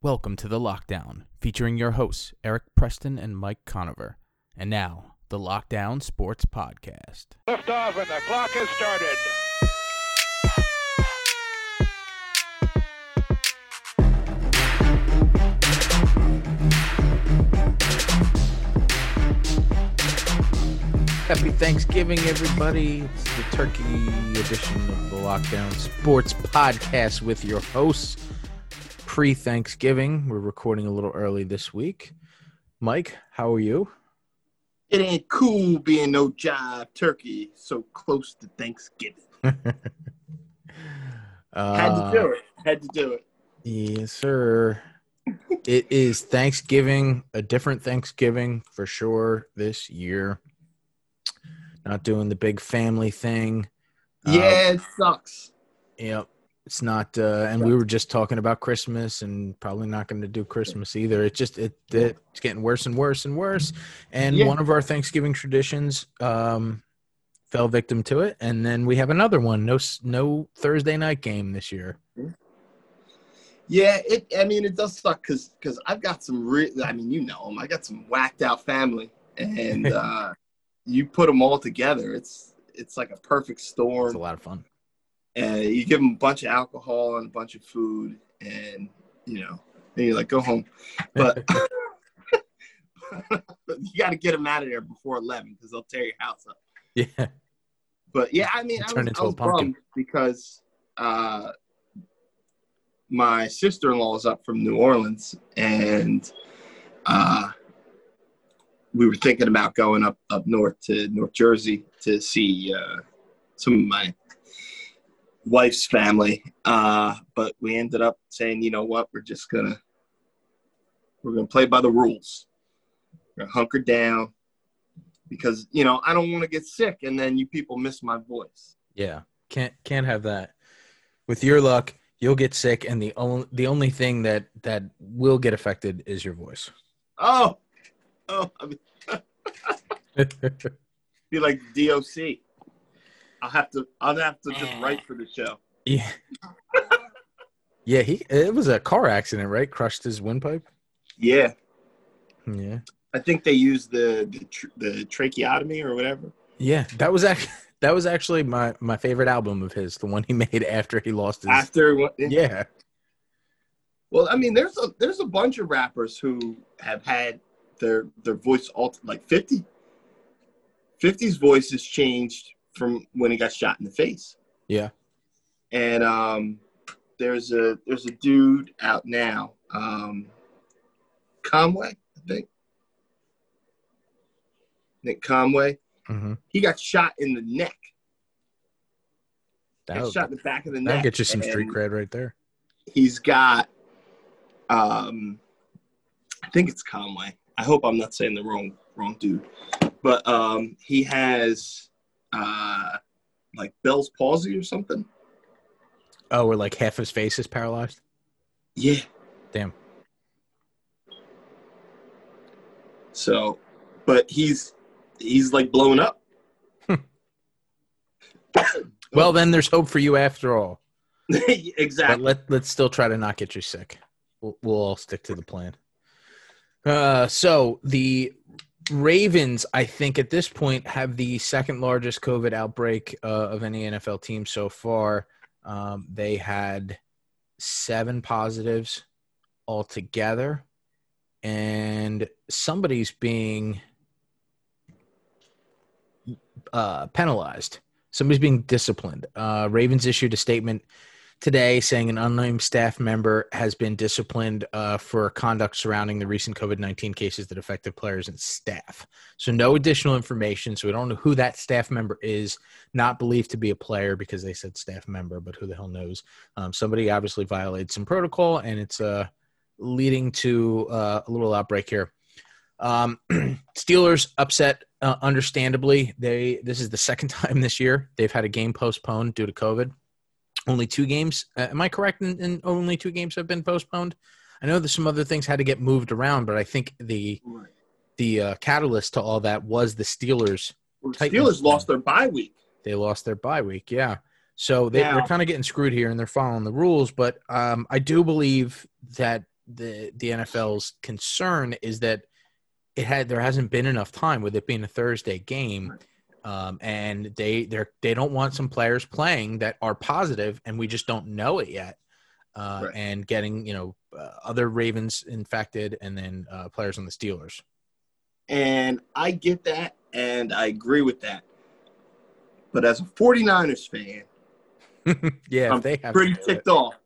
Welcome to The Lockdown, featuring your hosts, Eric Preston and Mike Conover. And now, the Lockdown Sports Podcast. Lift off and the clock has started. Happy Thanksgiving, everybody. It's the turkey edition of the Lockdown Sports Podcast with your hosts. Pre Thanksgiving, we're recording a little early this week. Mike, how are you? It ain't cool being no job turkey so close to Thanksgiving. Had to do it. Had to do it. Yes, sir. it is Thanksgiving, a different Thanksgiving for sure this year. Not doing the big family thing. Uh, Yeah, it sucks. Yep. It's not uh and we were just talking about Christmas and probably not going to do Christmas either. It's just it it's getting worse and worse and worse. And Yeah. one of our Thanksgiving traditions um fell victim to it and then we have another one. No no Thursday night game this year. Yeah, it. I mean, it does suck because because I've got some. Re- I mean, you know them. I got some whacked out family, and uh, you put them all together. It's it's like a perfect storm. It's a lot of fun. And you give them a bunch of alcohol and a bunch of food, and you know, then you're like, go home. But you got to get them out of there before eleven because they'll tear your house up. Yeah. But yeah, I mean, I was, I a was bummed because uh, my sister-in-law is up from New Orleans, and uh, we were thinking about going up up north to North Jersey to see uh, some of my wife's family. Uh, but we ended up saying, you know what, we're just gonna we're gonna play by the rules. We're gonna hunker down because you know I don't want to get sick, and then you people miss my voice. Yeah, can't can't have that. With your luck, you'll get sick, and the only the only thing that that will get affected is your voice. Oh, oh, I mean, be like DOC. I'll have to. I'll have to just write for the show. yeah, yeah. He it was a car accident, right? Crushed his windpipe. Yeah, Yeah, I think they used the the, tr- the tracheotomy or whatever. yeah. That was actually that was actually my my favorite album of his, the one he made after he lost his. After what? yeah, Well, I mean, there's a there's a bunch of rappers who have had their their voice altered. Like 50, 50's voice has changed from when he got shot in the face. yeah. And um, there's a there's a dude out now, um, Conway, I think. Nick Conway. hmm He got shot in the neck. Got That'll, shot in the back of the neck. get you some street cred right there. He's got, um, I think it's Conway. I hope I'm not saying the wrong wrong dude, but um, he has uh, like Bell's palsy or something. Oh, or like half his face is paralyzed. Yeah. Damn. So, but he's he's like blown up. Well, then there's hope for you after all. But exactly. let let's still try to not get you sick. We'll, we'll all stick to the plan. Uh, so the Ravens, I think at this point have the second largest COVID outbreak uh, of any NFL team so far. Um, they had seven positives altogether, and somebody's being uh, penalized. Somebody's being disciplined. Uh, Ravens issued a statement today saying an unnamed staff member has been disciplined uh, for conduct surrounding the recent COVID 19 cases that affected players and staff. So, no additional information. So, we don't know who that staff member is, not believed to be a player because they said staff member, but who the hell knows? Um, somebody obviously violated some protocol, and it's uh, leading to uh, a little outbreak here. Um, Steelers upset, uh, understandably. They this is the second time this year they've had a game postponed due to COVID. Only two games. Uh, am I correct? In, in only two games have been postponed. I know that some other things had to get moved around, but I think the the uh, catalyst to all that was the Steelers. Steelers lost their bye week. They lost their bye week. Yeah. So they, they're kind of getting screwed here, and they're following the rules. But um, I do believe that the the NFL's concern is that it had there hasn't been enough time with it being a Thursday game, um, and they they they don't want some players playing that are positive, and we just don't know it yet. Uh, Right. And getting you know uh, other Ravens infected, and then uh, players on the Steelers. And I get that and I agree with that. But as a 49ers fan, yeah, I'm they have pretty it. ticked off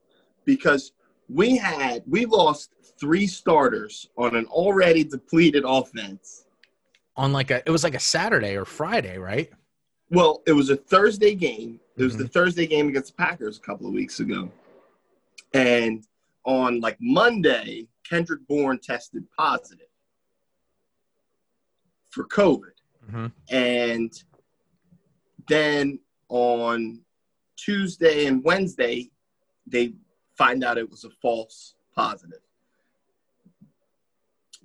because we had we lost three starters on an already depleted offense. On like a it was like a Saturday or Friday, right? Well, it was a Thursday game. It was Mhm. the Thursday game against the Packers a couple of weeks ago. And on like Monday, Kendrick Bourne tested positive for COVID. hmm And then on Tuesday and Wednesday, they find out it was a false positive.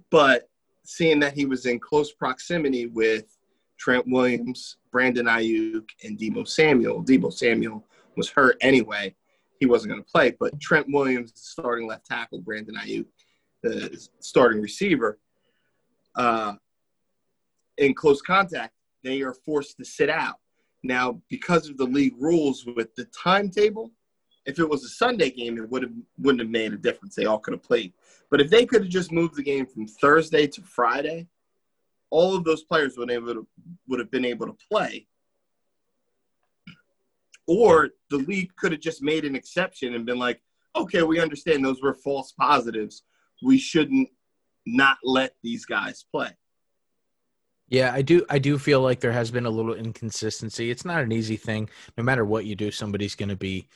But seeing that he was in close proximity with Trent Williams, Brandon Aiyuk, and Deebo Samuel, Deebo Samuel was hurt anyway. He wasn't going to play, but Trent Williams, starting left tackle, Brandon Aiyuk, the starting receiver, uh, in close contact, they are forced to sit out. Now, because of the league rules with the timetable, if it was a Sunday game, it would have wouldn't have made a difference. They all could have played. But if they could have just moved the game from Thursday to Friday, all of those players would to, would have been able to play. Or the league could have just made an exception and been like, okay, we understand those were false positives. We shouldn't not let these guys play. Yeah, I do. I do feel like there has been a little inconsistency. It's not an easy thing. No matter what you do, somebody's going to be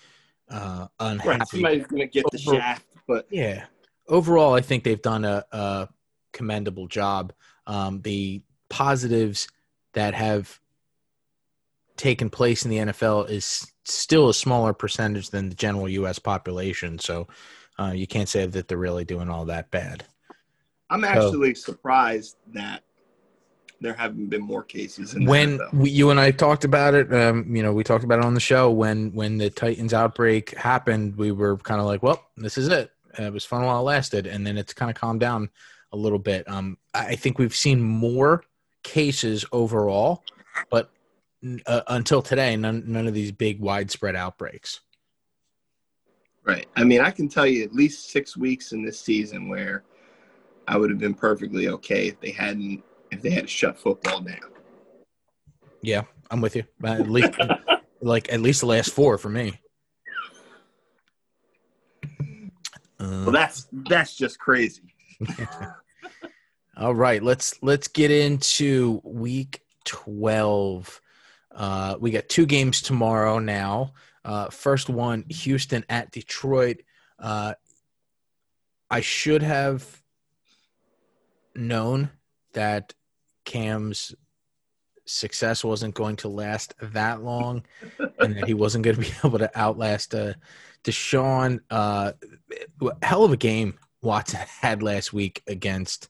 uh, unhappy. Right. Somebody's going to get the Over- shaft, but Yeah. Overall, I think they've done a, a commendable job. Um, the positives that have taken place in the NFL is still a smaller percentage than the general U.S. population. So uh, you can't say that they're really doing all that bad. I'm actually surprised that there haven't been more cases. In when NFL. we, you and I talked about it, um, you know, we talked about it on the show when when the Titans outbreak happened. We were kind of like, well, this is it. Uh, it was fun while it lasted, and then it's kind of calmed down a little bit. Um, I I think we've seen more cases overall, but uh, until today, none none of these big widespread outbreaks. Right. I mean, I can tell you at least six weeks in this season where I would have been perfectly okay if they hadn't if they had to shut football down. Yeah, I'm with you. At least, like at least the last four for me. Uh, Well, that's that's just crazy. All right, let's let's get into week 12. Uh, we got two games tomorrow now. Uh, first one, Houston at Detroit. Uh, I should have known that Cam's success wasn't going to last that long, and that he wasn't going to be able to outlast uh, Deshaun. Uh, hell of a game Watson had last week against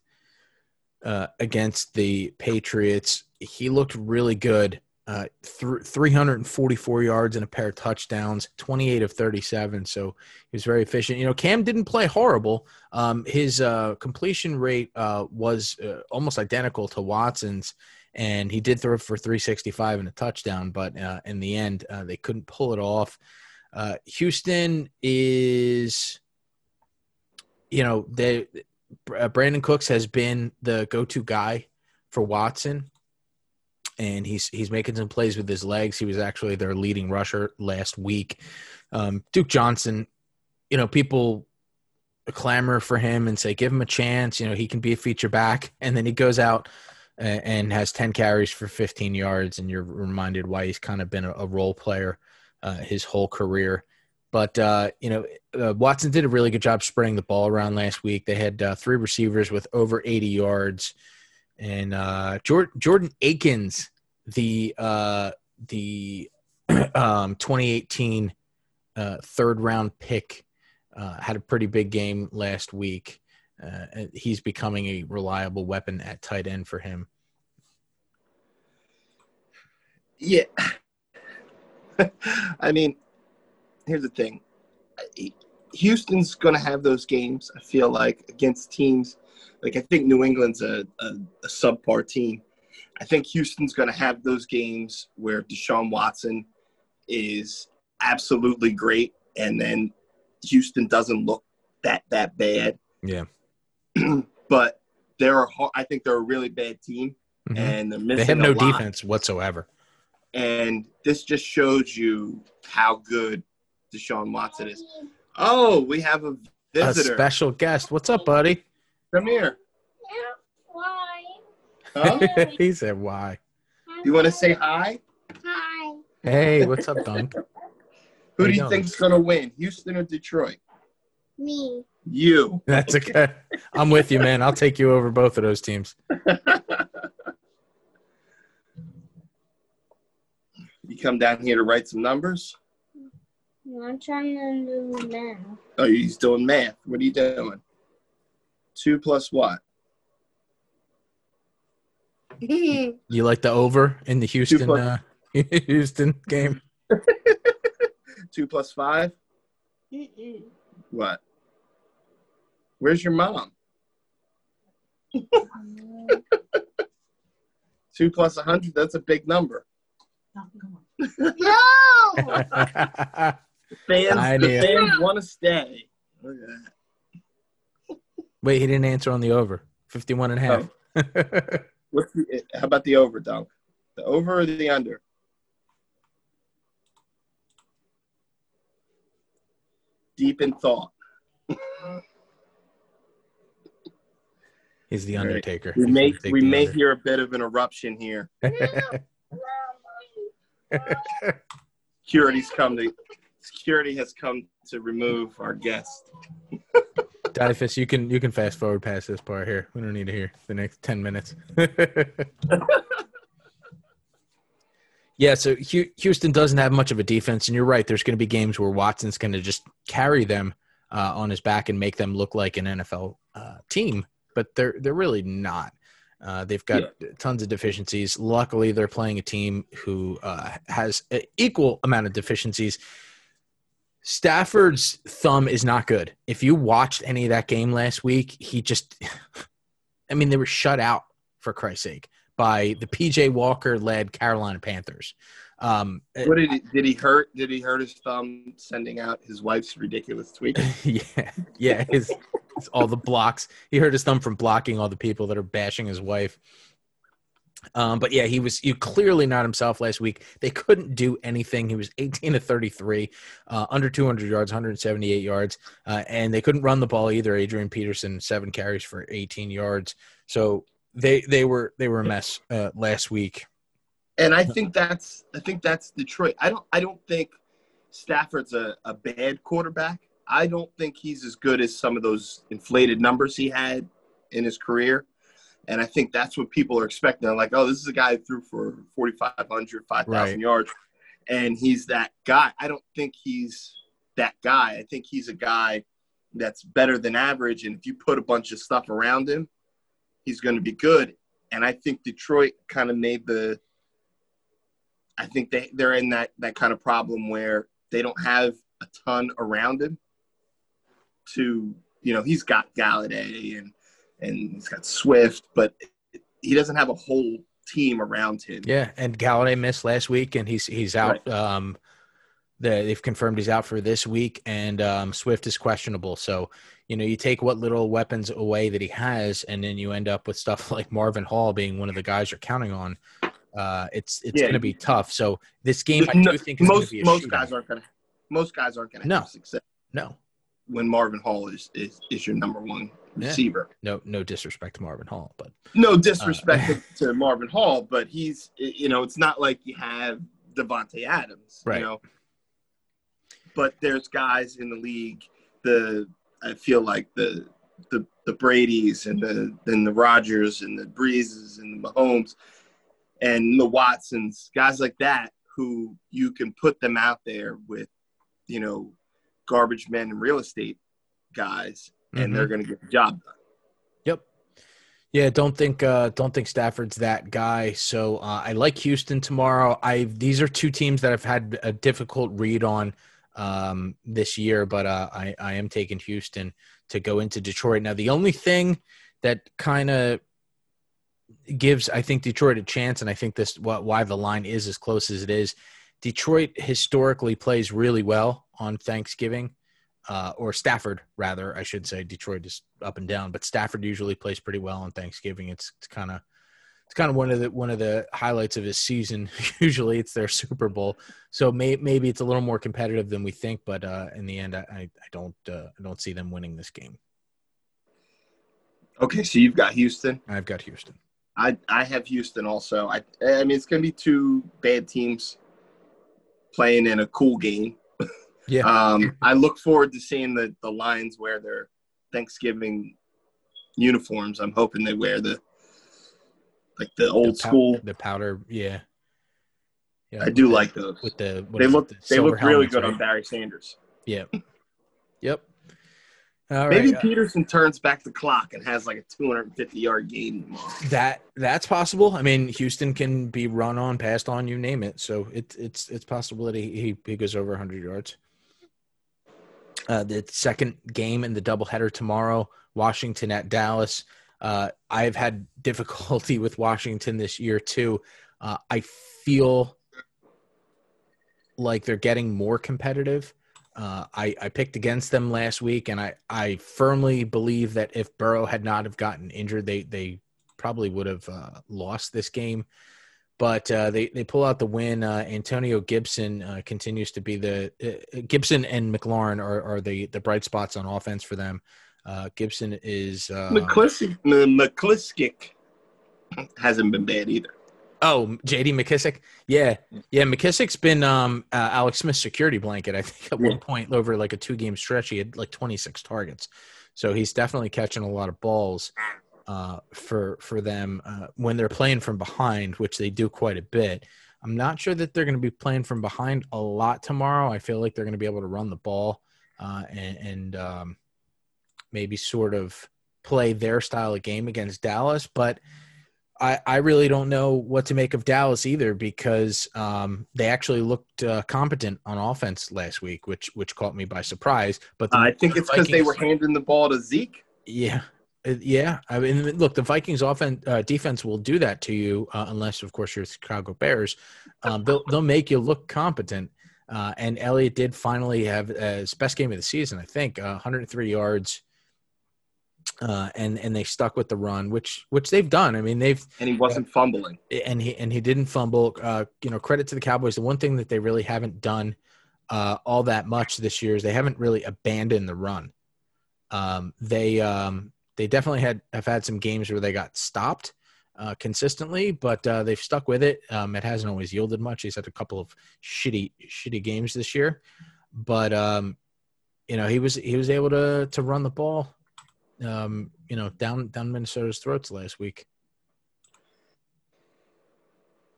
uh, against the Patriots. He looked really good. Uh, th- 344 yards and a pair of touchdowns, 28 of 37. So he was very efficient. You know, Cam didn't play horrible. Um, his uh, completion rate uh, was uh, almost identical to Watson's, and he did throw for 365 and a touchdown. But uh, in the end, uh, they couldn't pull it off. Houston is, you know, they Brandin Cooks has been the go-to guy for Watson, and he's he's making some plays with his legs. He was actually their leading rusher last week. Um, Duke Johnson, you know, people clamor for him and say, give him a chance. You know, he can be a feature back, and then he goes out and has ten carries for 15 yards, and you're reminded why he's kind of been a, a role player uh, his whole career. But uh, you know, uh, Watson did a really good job spreading the ball around last week. They had uh, three receivers with over 80 yards, and uh, Jordan, Jordan Akins, the uh, the um, 2018 uh, third round pick, uh, had a pretty big game last week. Uh, he's becoming a reliable weapon at tight end for him. Yeah. I mean, here's the thing. Houston's going to have those games. I feel like against teams like I think New England's a, a, a subpar team. I think Houston's going to have those games where Deshaun Watson is absolutely great, and then Houston doesn't look that that bad. Yeah. but they're a, I think they're a really bad team, Mhm. and they're missing. They have no lot. defense whatsoever. and this just shows you how good Deshaun Watson is. Oh, we have a A special guest. What's up, buddy? Come here. Why? Huh? he said, "Why?" you want to say hi? Hi. Hey, what's up, Dunk? Who do you you doing? think's going to win, Houston or Detroit? Me. You. That's okay. I'm with you, man. I'll take you over both of those teams. You come down here to write some numbers? I'm trying to do now. Oh, he's doing math. What are you doing? Two plus what? You like the over in the Houston plus- uh, Houston game? Two plus five? What? Where's your mom? Two plus a hundred, that's a big number. no. Fans, I the knew. fans want to stay. Look at that. Wait, he didn't answer on the over. 51 and a half. What's the, how about the over, Dunk? The over or the under? Deep in thought. He's the All right. Undertaker. We may we may under. hear a bit of an eruption here. Security's come to security has come to remove our guest. Dyfus, you can you can fast forward past this part here. We don't need to hear the next ten minutes. yeah, so Houston doesn't have much of a defense, and you're right. There's going to be games where Watson's going to just carry them uh, on his back and make them look like an NFL uh, team, but they're they're really not. Uh, they've got tons of deficiencies. Luckily, they're playing a team who uh, has an equal amount of deficiencies. Stafford's thumb is not good. If you watched any of that game last week, he just, I mean, they were shut out for Christ's sake by the PJ Walker led Carolina Panthers. Um, What did he did he hurt? Did he hurt his thumb sending out his wife's ridiculous tweet? yeah, yeah, his, it's all the blocks. He hurt his thumb from blocking all the people that are bashing his wife. Um, but yeah, he was you clearly not himself last week. They couldn't do anything. He was 18 to 33, uh, under 200 yards, 178 yards, uh, and they couldn't run the ball either. Adrian Peterson seven carries for 18 yards. So they they were they were a mess uh, last week. And I think that's I think that's Detroit. I don't I don't think Stafford's a, a bad quarterback. I don't think he's as good as some of those inflated numbers he had in his career. And I think that's what people are expecting. They're like, oh, this is a guy who threw for 4,500, 5,000 Right. yards. And he's that guy. I don't think he's that guy. I think he's a guy that's better than average. And if you put a bunch of stuff around him, he's going to be good. And I think Detroit kind of made the I think they, they're in that, that kind of problem where they don't have a ton around him to, you know, he's got Golladay and, and he's got Swift, but he doesn't have a whole team around him. Yeah, and Golladay missed last week, and he's he's out. Um, the, they've confirmed he's out for this week, and um, Swift is questionable. So, you know, you take what little weapons away that he has, and then you end up with stuff like Marvin Hall being one of the guys you're counting on. Uh, it's it's Yeah. going to be tough. So this game, I No- do think is most be a most shootout. guys aren't gonna most guys aren't gonna No. have success No, when Marvin Hall is, is, is your number one Yeah. receiver. no, no disrespect to Marvin Hall, but No disrespect Uh, to, to Marvin Hall, but he's you know it's not like you have Davante Adams, Right. You know, but there's guys in the league. The I feel like the the the Brady's and the and the Rodgers and the Breezes and the Mahomes and the Watsons, guys like that, who you can put them out there with, you know, garbage men and real estate guys, and Mhm. they're going to get the job done. Yep. Yeah, don't think uh don't think Stafford's that guy. So uh, I like Houston tomorrow. I these are two teams that I've had a difficult read on um, this year, but uh, I, I am taking Houston to go into Detroit. Now, the only thing that kind of gives, I think, Detroit a chance, and I think this why the line is as close as it is. Detroit historically plays really well on Thanksgiving, uh, or Stafford, rather, I should say. Detroit is up and down, but Stafford usually plays pretty well on Thanksgiving. It's, it's kind of it's kind of one of the one of the highlights of his season. Usually, it's their Super Bowl, so may, maybe it's a little more competitive than we think. But uh, in the end, I, I don't uh, I don't see them winning this game. Okay, so you've got Houston. I've got Houston. I I have Houston also. I I mean, it's going to be two bad teams playing in a cool game. Yeah. um, I look forward to seeing the the Lions wear their Thanksgiving uniforms. I'm hoping they wear the like the old the pow- school. the powder. Yeah. Yeah, I do with like the, those. with the what They it, look the they look really helmets, good right? on Barry Sanders. Yep. Yep. All Maybe right. uh, Peterson turns back the clock and has like a 250 yard game tomorrow. That that's possible. I mean, Houston can be run on, passed on, you name it. So it's it's it's possible that he he, he goes over 100 yards. Uh, the second game in the doubleheader tomorrow, Washington at Dallas. Uh, I've had difficulty with Washington this year too. Uh, I feel like they're getting more competitive. Uh, I, I picked against them last week, and I, I firmly believe that if Burrow had not have gotten injured, they they probably would have uh, lost this game. But uh, they they pull out the win. Uh, Antonio Gibson uh, continues to be the uh, Gibson and McLaurin are, are the the bright spots on offense for them. Uh, Gibson is uh, McCliskick, M- hasn't been bad either. Oh, J.D. McKissick. Yeah, yeah. McKissick's been um, uh, Alex Smith's security blanket. I think at Yeah. one point over like a two game stretch, he had like 26 targets. So he's definitely catching a lot of balls uh, for for them uh, when they're playing from behind, which they do quite a bit. I'm not sure that they're going to be playing from behind a lot tomorrow. I feel like they're going to be able to run the ball uh, and, and um, maybe sort of play their style of game against Dallas, but. I, I really don't know what to make of Dallas either because um, they actually looked uh, competent on offense last week, which which caught me by surprise. But the, I think it's because they were handing the ball to Zeke. yeah, yeah. I mean, look, the Vikings' offense uh, defense will do that to you uh, unless, of course, you're the Chicago Bears. Um, they'll they'll make you look competent. Uh, and Elliott did finally have uh, his best game of the season, I think, uh, 103 yards. Uh, and and they stuck with the run, which which they've done. I mean, they've and he wasn't fumbling. and he and he didn't fumble. Uh, you know, credit to the Cowboys. The one thing that they really haven't done uh, all that much this year is they haven't really abandoned the run. Um, they um, they definitely had have had some games where they got stopped uh, consistently, but uh, they've stuck with it. Um, it hasn't always yielded much. He's had a couple of shitty shitty games this year, but um, you know he was he was able to to run the ball. Um, you know, down down Minnesota's throats last week.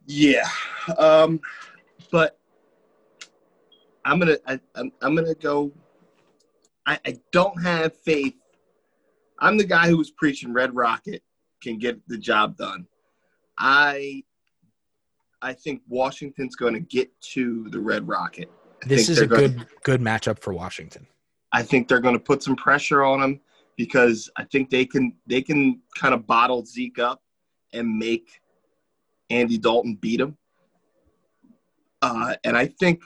Yeah, um, but I'm gonna I, I'm, I'm gonna go. I, I don't have faith. I'm the guy who was preaching Red Rocket can get the job done. I I think Washington's going to get to the Red Rocket. I This is a they're gonna- good good matchup for Washington. I think they're going to put some pressure on him because I think they can they can kind of bottle Zeke up and make Andy Dalton beat him. Uh, and I think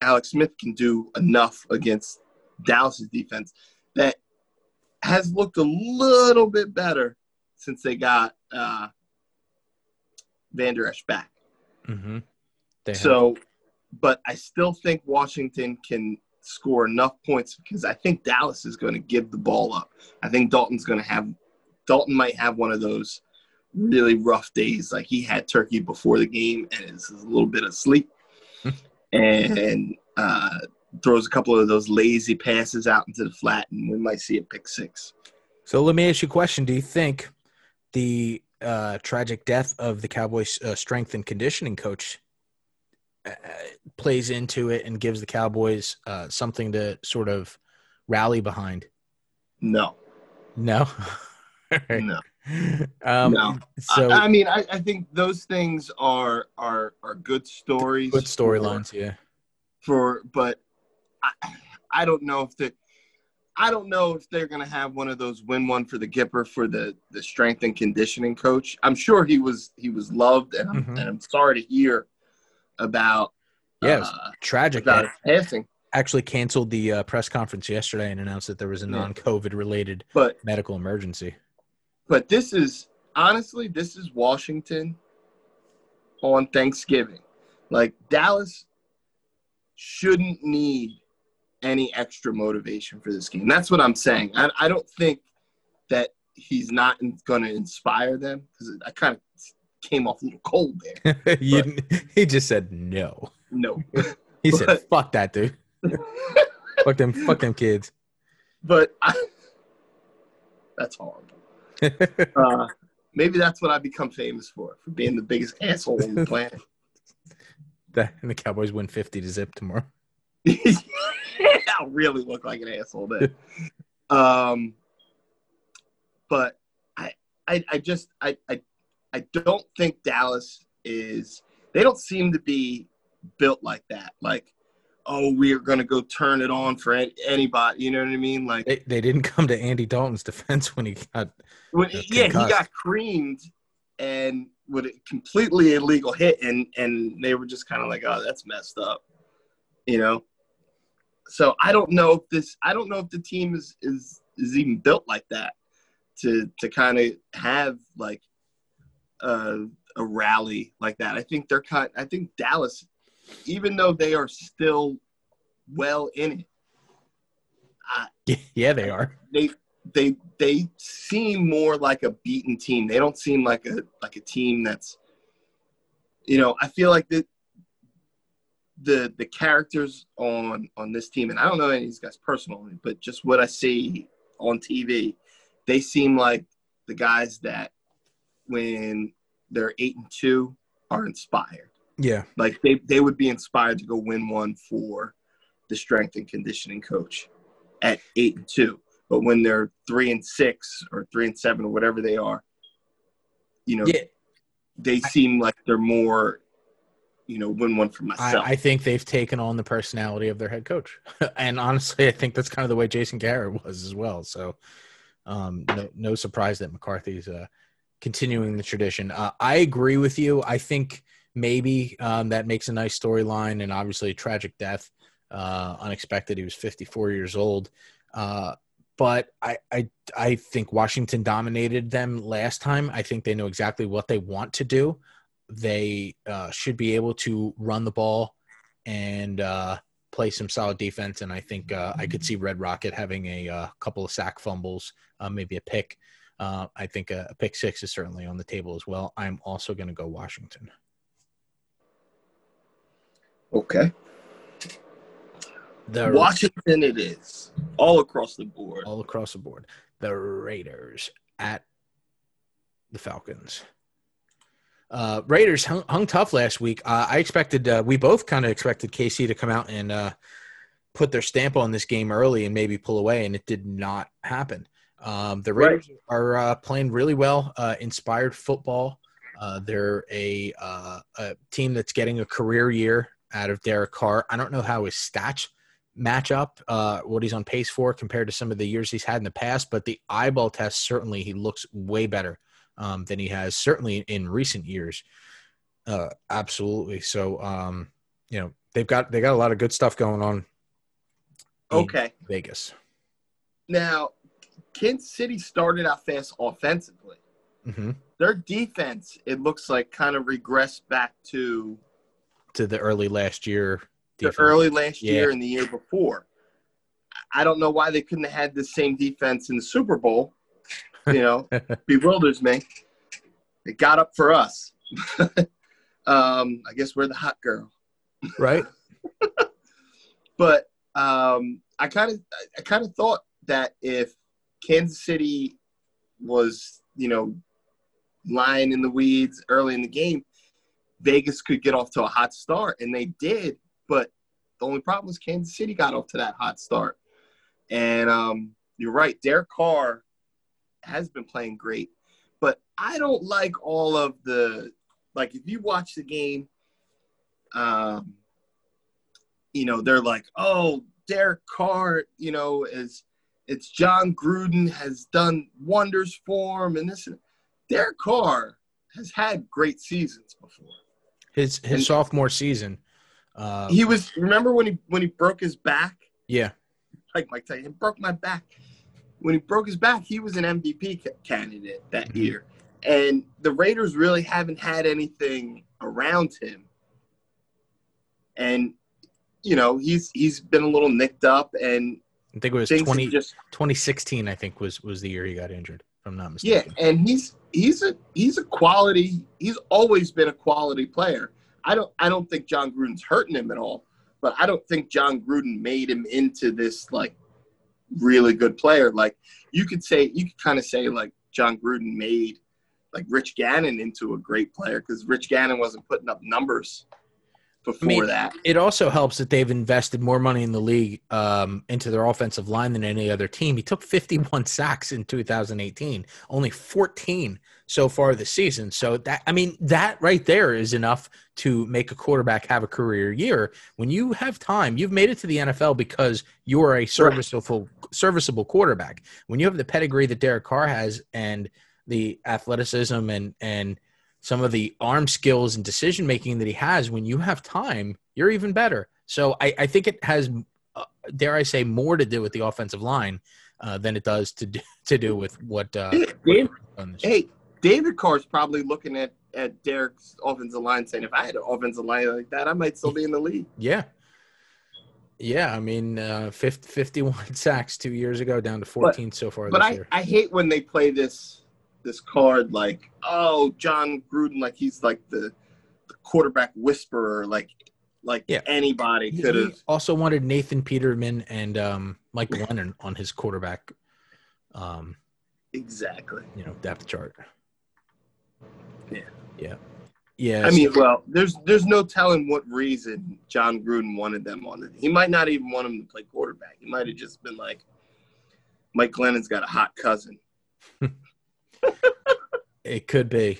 Alex Smith can do enough against Dallas's defense that has looked a little bit better since they got uh, Vander Esch back. Mm-hmm. They have- So, but I still think Washington can score enough points because I think Dallas is going to give the ball up. I think Dalton's going to have Dalton might have one of those really rough days like he had Turkey before the game and is a little bit asleep and uh, throws a couple of those lazy passes out into the flat and we might see a pick six. so let me ask you a question: Do you think the uh, tragic death of the Cowboys' uh, strength and conditioning coach uh, plays into it and gives the Cowboys uh, something to sort of rally behind? No, No. Right. no. Um, No. So I, I mean, I, I think those things are are are good stories. good storylines, yeah. for but I, I don't know if the I don't know if they're gonna have one of those win one for the Gipper for the the strength and conditioning coach. I'm sure he was he was loved, and I'm, Mhm. and I'm sorry to hear about Yeah, it uh, tragic. about his passing. actually canceled the uh, press conference yesterday and announced that there was a Yeah. non-COVID related But medical emergency. but this is honestly this is Washington on Thanksgiving. Like Dallas shouldn't need any extra motivation for this game. That's what I'm saying. I, I don't think that he's not going to inspire them because I kind of came off a little cold there. You he just said no. No, He said, "Fuck that, dude. fuck them. Fuck them kids." but I, that's horrible. Uh, maybe that's what I become famous for for being the biggest asshole on the planet. That- and the Cowboys win fifty to zip tomorrow. I'll really look like an asshole then. um, but I, I, I just, I, I, I don't think Dallas is. They don't seem to be built like that. Like, oh, we are going to go turn it on for any, anybody. You know what I mean? Like, They, they didn't come to Andy Dalton's defense when he got. when, Yeah, yeah, he got creamed and with a completely illegal hit, and and they were just kind of like, oh, that's messed up, you know. So I don't know if this, I don't know if the team is is is even built like that to to kind of have like a a rally like that. I think they're kind. I think Dallas, even though they are still well in it, Yeah, they are. they they they seem more like a beaten team. They don't seem like a like a team that's you know, I feel like the the the characters on on this team and I don't know any of these guys personally, but just what I see on TV, they seem like the guys that when they're 8 and 2 are inspired. Yeah, Like they they would be inspired to go win one for the strength and conditioning coach at 8 and 2 but when they're three and six or three and seven or whatever they are, you know, yeah. they seem like they're more, you know, win one for I, myself. I think they've taken on the personality of their head coach, and honestly, I think that's kind of the way Jason Garrett was as well. So, um, no, no surprise that McCarthy's uh, continuing the tradition. Uh, I agree with you. I think maybe um, that makes a nice storyline, and obviously, a tragic death, uh, unexpected. He was 54 years old. Uh, but I, I I think Washington dominated them last time. I think they know exactly what they want to do. They uh, should be able to run the ball and uh, play some solid defense. And I think uh, I could see Red Rocket having a uh, couple of sack fumbles, uh, maybe a pick. Uh, I think a, a pick six is certainly on the table as well. I'm also going to go Washington. okay. The Washington it is. All across the board. all across the board. The Raiders at the Falcons. Uh, Raiders hung, hung tough last week. Uh, I expected, uh, we both kind of expected KC to come out and uh, put their stamp on this game early and maybe pull away, and it did not happen. Um, the Right. Raiders are uh, playing really well, uh, inspired football. Uh, they're a, uh, a team that's getting a career year out of Derek Carr. I don't know how his stats match up, uh, what he's on pace for compared to some of the years he's had in the past, but the eyeball test certainly he looks way better um, than he has certainly in recent years. Uh, absolutely. So, um, you know, they've got they got a lot of good stuff going on. Okay. Vegas. Now, Kansas City started out fast offensively. hmm Their defense, it looks like, kind of regressed back to To the early last year. the early last Yeah. year and the year before. I don't know why they couldn't have had the same defense in the Super Bowl. You know, bewilders me. It got up for us. um, I guess we're the hot girl. right? But um, I kind of, I kind of thought that if Kansas City was, you know, lying in the weeds early in the game, Vegas could get off to a hot start, and they did. But the only problem was Kansas City got off to that hot start. And um, you're right, Derek Carr has been playing great, but I don't like all of the like. If you watch the game, um, you know they're like, oh, Derek Carr, you know, is it's Jon Gruden has done wonders for him, and this And Derek Carr has had great seasons before. His his And- sophomore season. Uh, He was remember when he when he broke his back, yeah, like Mike Tyson broke my back. When he broke his back, he was an MVP ca- candidate that Mhm. year, and the Raiders really haven't had anything around him. And you know he's he's been a little nicked up, and I think it was things 20, just 2016. I think was was the year he got injured. If I'm not mistaken. Yeah, and he's he's a he's a quality. He's always been a quality player. I don't I don't think Jon Gruden's hurting him at all, but I don't think Jon Gruden made him into this like really good player. Like you could say you could kind of say like Jon Gruden made like Rich Gannon into a great player because Rich Gannon wasn't putting up numbers before mean, that. It also helps that they've invested more money in the league um, into their offensive line than any other team. He took 51 sacks in 2018, only 14 so far this season. So that I mean that right there is enough to make a quarterback have a career year. When you have time, you've made it to the NFL because you are a serviceable serviceable quarterback. When you have the pedigree that Derek Carr has and the athleticism and and some of the arm skills and decision making that he has when you have time you're even better so i, I think it has uh, dare i say more to do with the offensive line uh, than it does to do, to do with what uh Dave-. Hey, David Carr's probably looking at at Derek's offensive line saying, if I had an offensive line like that, I might still be in the league. yeah yeah i mean uh 50, 51 sacks two years ago down to 14 so far But this I, year I hate when they play this this card like, oh, Jon Gruden, like he's like the, the quarterback whisperer, like like Yeah. anybody could have. also wanted nathan peterman and um mike glennon on his quarterback um Exactly. you know depth chart Yeah. yeah yeah I mean, well, there's there's no telling what reason Jon Gruden wanted them on it. He might not even want him to play quarterback. He might have just been like, Mike Glennon's got a hot cousin. It could be.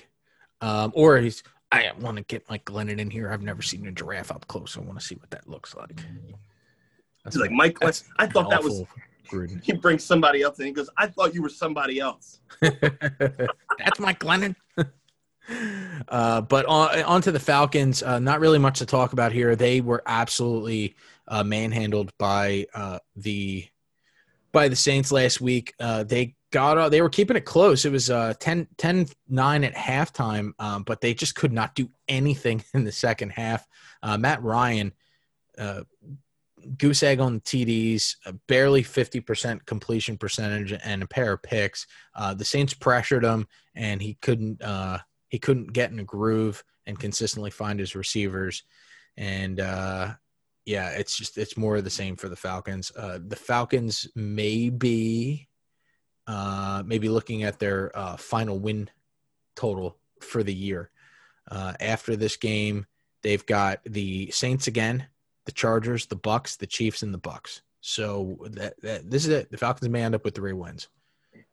Um, or he's, I want to get Mike Glennon in here. I've never seen a giraffe up close. I want to see what that looks like. That's He's like, Mike Glenn, I thought that was. Gruden. He brings somebody else and he goes, I thought you were somebody else. That's Mike Glennon. Uh, but on, on to the Falcons. Uh, not really much to talk about here. They were absolutely uh, manhandled by uh, the by the Saints last week. Uh, they got they were keeping it close. It was uh, 10, 10 9 at halftime, um, but they just could not do anything in the second half. Uh, Matt Ryan, goose egg on the TDs, barely 50% completion percentage, and a pair of picks. The Saints pressured him, and he couldn't he couldn't get in a groove and consistently find his receivers. And uh, yeah, it's just it's more of the same for the Falcons. Uh, the Falcons may be uh, maybe looking at their uh, final win total for the year. Uh, after this game, they've got the Saints again, the Chargers, the Bucs, the Chiefs, and the Bucs. So that, that this is it. The Falcons may end up with three wins.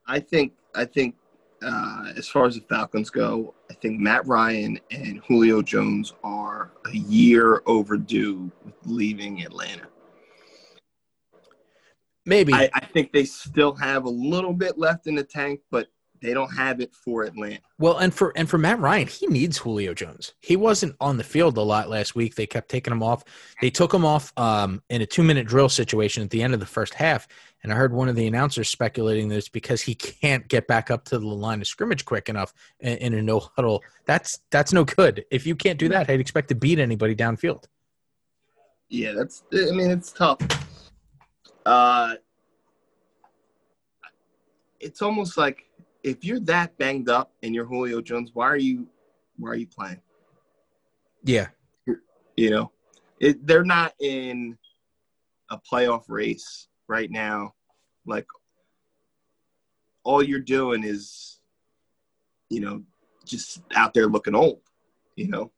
I think I think uh, as far as the Falcons go, I think Matt Ryan and Julio Jones are a year overdue with leaving Atlanta. Maybe I, I think they still have a little bit left in the tank, but they don't have it for Atlanta. Well, and for and for Matt Ryan, he needs Julio Jones. He wasn't on the field a lot last week. They kept taking him off. They took him off um, in a two minute drill situation at the end of the first half. And I heard one of the announcers speculating that it's because he can't get back up to the line of scrimmage quick enough in, in a no huddle. That's that's no good. If you can't do that, I'd expect to beat anybody downfield. Yeah, that's. I mean, it's tough. Uh, it's almost like if you're that banged up and you're Julio Jones, why are you, why are you playing? Yeah, You know, it, they're not in a playoff race right now. Like all you're doing is, you know, just out there looking old. You know,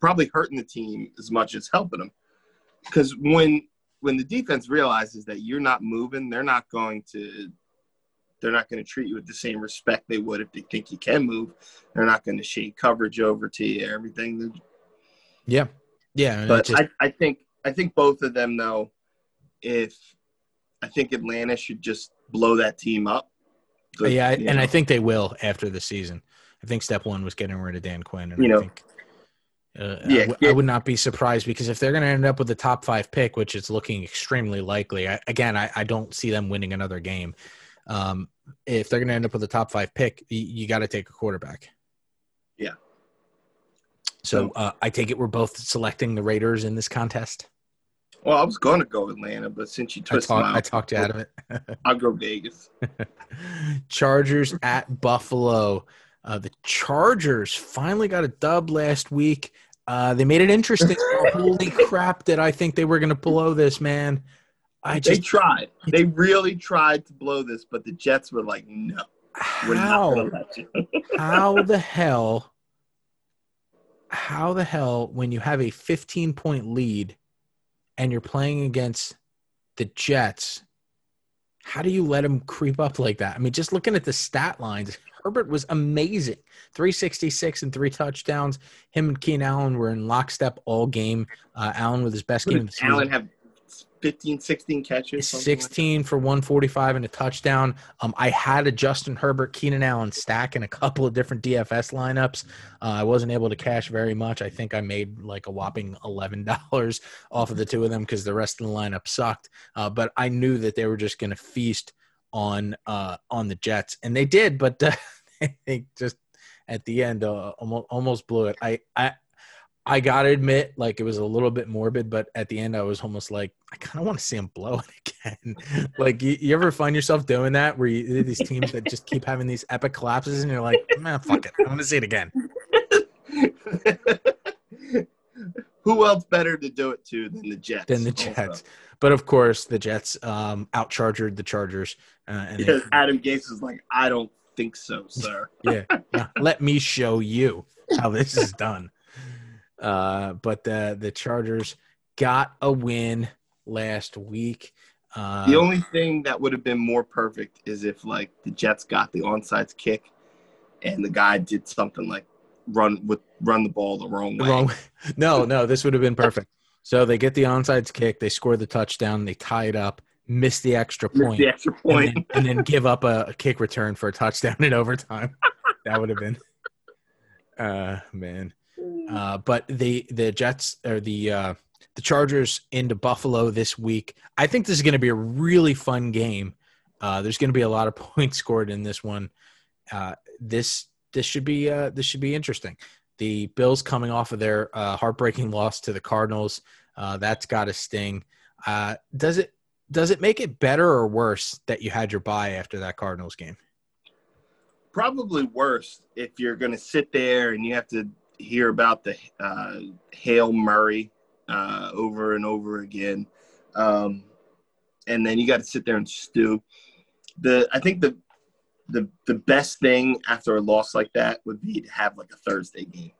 probably hurting the team as much as helping them. Because when when the defense realizes that you're not moving, they're not going to they're not going to treat you with the same respect they would if they think you can move. They're not going to shade coverage over to you, everything. Yeah, yeah. but just- I, I think I think both of them though if I think Atlanta should just blow that team up. The- yeah, and know, I think they will after the season. I think step one was getting rid of Dan Quinn, and You I know, think uh, yeah, I, w- yeah. I would not be surprised because if they're going to end up with the top five pick, which is looking extremely likely, I, again, I, I don't see them winning another game. Um, if they're going to end up with a top five pick, you, you got to take a quarterback. Yeah. So uh, I take it we're both selecting the Raiders in this contest. Well, I was going to go Atlanta, but since you I, twisted talk, I talked you out of it. I'll go Vegas. Chargers at Buffalo. Uh, the Chargers finally got a dub last week. Uh, they made it interesting. Holy crap! Did I think they were going to blow this, man? I They just tried. They really tried to blow this, but the Jets were like, "No, we're not how going to let you." how the hell how the hell when you have a 15 point lead and you're playing against the Jets, how do you let them creep up like that? I mean, just looking at the stat lines, Herbert was amazing. 366 and three touchdowns. Him and Keenan Allen were in lockstep all game. Uh, Allen with his best game of the season. Allen have 15, 16 catches. something like 16 for 145 and a touchdown. Um, I had a Justin Herbert, Keenan Allen stack in a couple of different DFS lineups. Uh, I wasn't able to cash very much. I think I made like a whopping $11 off of the two of them because the rest of the lineup sucked. Uh, but I knew that they were just going to feast on uh, on the Jets, and they did. But uh, they just at the end uh, almost, almost blew it. I I I gotta admit, like it was a little bit morbid, but at the end, I was almost like, I kind of want to see him blow it again. like, you, you ever find yourself doing that, where you these teams that just keep having these epic collapses, and you're like, man, fuck it, I want to see it again. Who else better to do it to than the Jets? Than the also? Jets, but of course, the Jets um, outcharged the Chargers, uh, and they, Adam Gase is like, I don't think so, sir. yeah, yeah, let me show you how this is done. Uh, but the the Chargers got a win last week. Uh, the only thing that would have been more perfect is if like the Jets got the onside kick, and the guy did something like run with run the ball the wrong way. wrong No, no, this would have been perfect. So they get the onside kick, they score the touchdown, they tie it up, miss the extra point, the extra and then, and then give up a, a kick return for a touchdown in overtime. That would have been, uh, man. Uh, but the the Jets or the uh, the Chargers into Buffalo this week. I think this is going to be a really fun game. Uh, there's going to be a lot of points scored in this one. Uh, this this should be uh, this should be interesting. The Bills coming off of their uh, heartbreaking loss to the Cardinals. Uh, that's got to sting. Uh, does it does it make it better or worse that you had your bye after that Cardinals game? Probably worse if you're going to sit there and you have to hear about the uh, Hail Murray uh, over and over again, um, and then you got to sit there and stew. The I think the the the best thing after a loss like that would be to have like a Thursday game.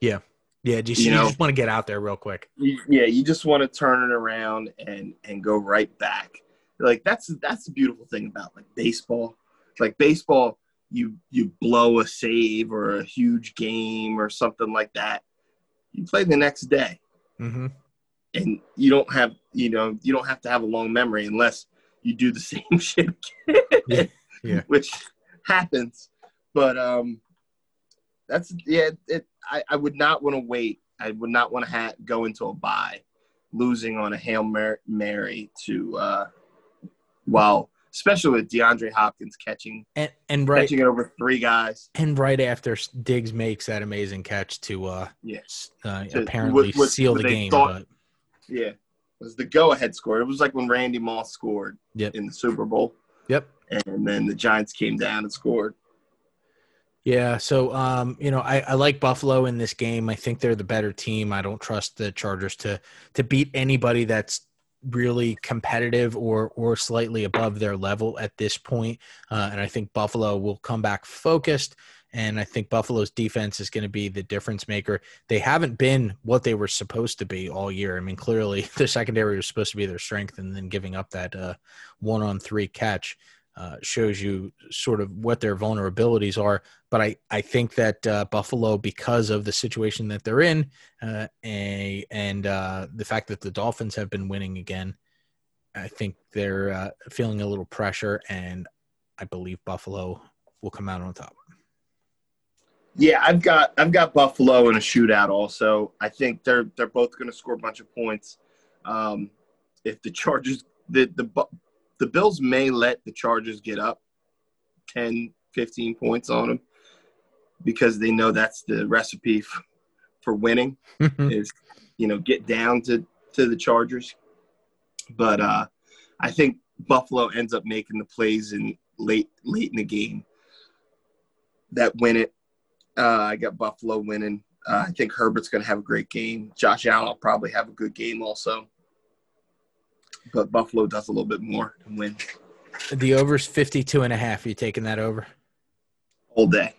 Yeah, yeah, just, You you know- just want to get out there real quick. You, yeah, you just want to turn it around and and go right back. Like that's that's the beautiful thing about like baseball. Like baseball, you you blow a save or a huge game or something like that. You play the next day, hmm and you don't have you know you don't have to have a long memory unless you do the same shit again, Yeah, yeah. which happens. But um, that's yeah. It I, I would not want to wait. I would not want to ha- go into a bye, losing on a hail Mar- mary to uh, well, especially with DeAndre Hopkins catching And and right catching it over three guys. and right after Diggs makes that amazing catch to uh, Yeah. uh To- apparently what- what- seal what the game. thought- but Yeah, it was the go-ahead score. It was like when Randy Moss scored Yep. in the Super Bowl, yep. and then the Giants came down and scored. Yeah, so um, you know, I, I like Buffalo in this game. I think they're the better team. I don't trust the Chargers to to beat anybody that's really competitive or or slightly above their level at this point. Uh, and I think Buffalo will come back focused. And I think Buffalo's defense is going to be the difference maker. They haven't been what they were supposed to be all year. I mean, clearly the secondary was supposed to be their strength, and then giving up that uh, one on three catch uh, shows you sort of what their vulnerabilities are but I, I think that uh, Buffalo, because of the situation that they're in, uh, a, and uh, the fact that the Dolphins have been winning again, I think they're uh, feeling a little pressure, and I believe Buffalo will come out on top. Yeah, I've got I've got Buffalo in a shootout. Also, I think they're they're both going to score a bunch of points. Um, if the Chargers, the the the Bills may let the Chargers get up 10, 15 points on them because they know that's the recipe for, for winning is you know get down to to the Chargers. But uh, I think Buffalo ends up making the plays in late late in the game that win it. Uh, I got Buffalo winning. Uh, I think Herbert's going to have a great game. Josh Allen will probably have a good game also. But Buffalo does a little bit more and win the over's 52 and a half. You taking that over? all day.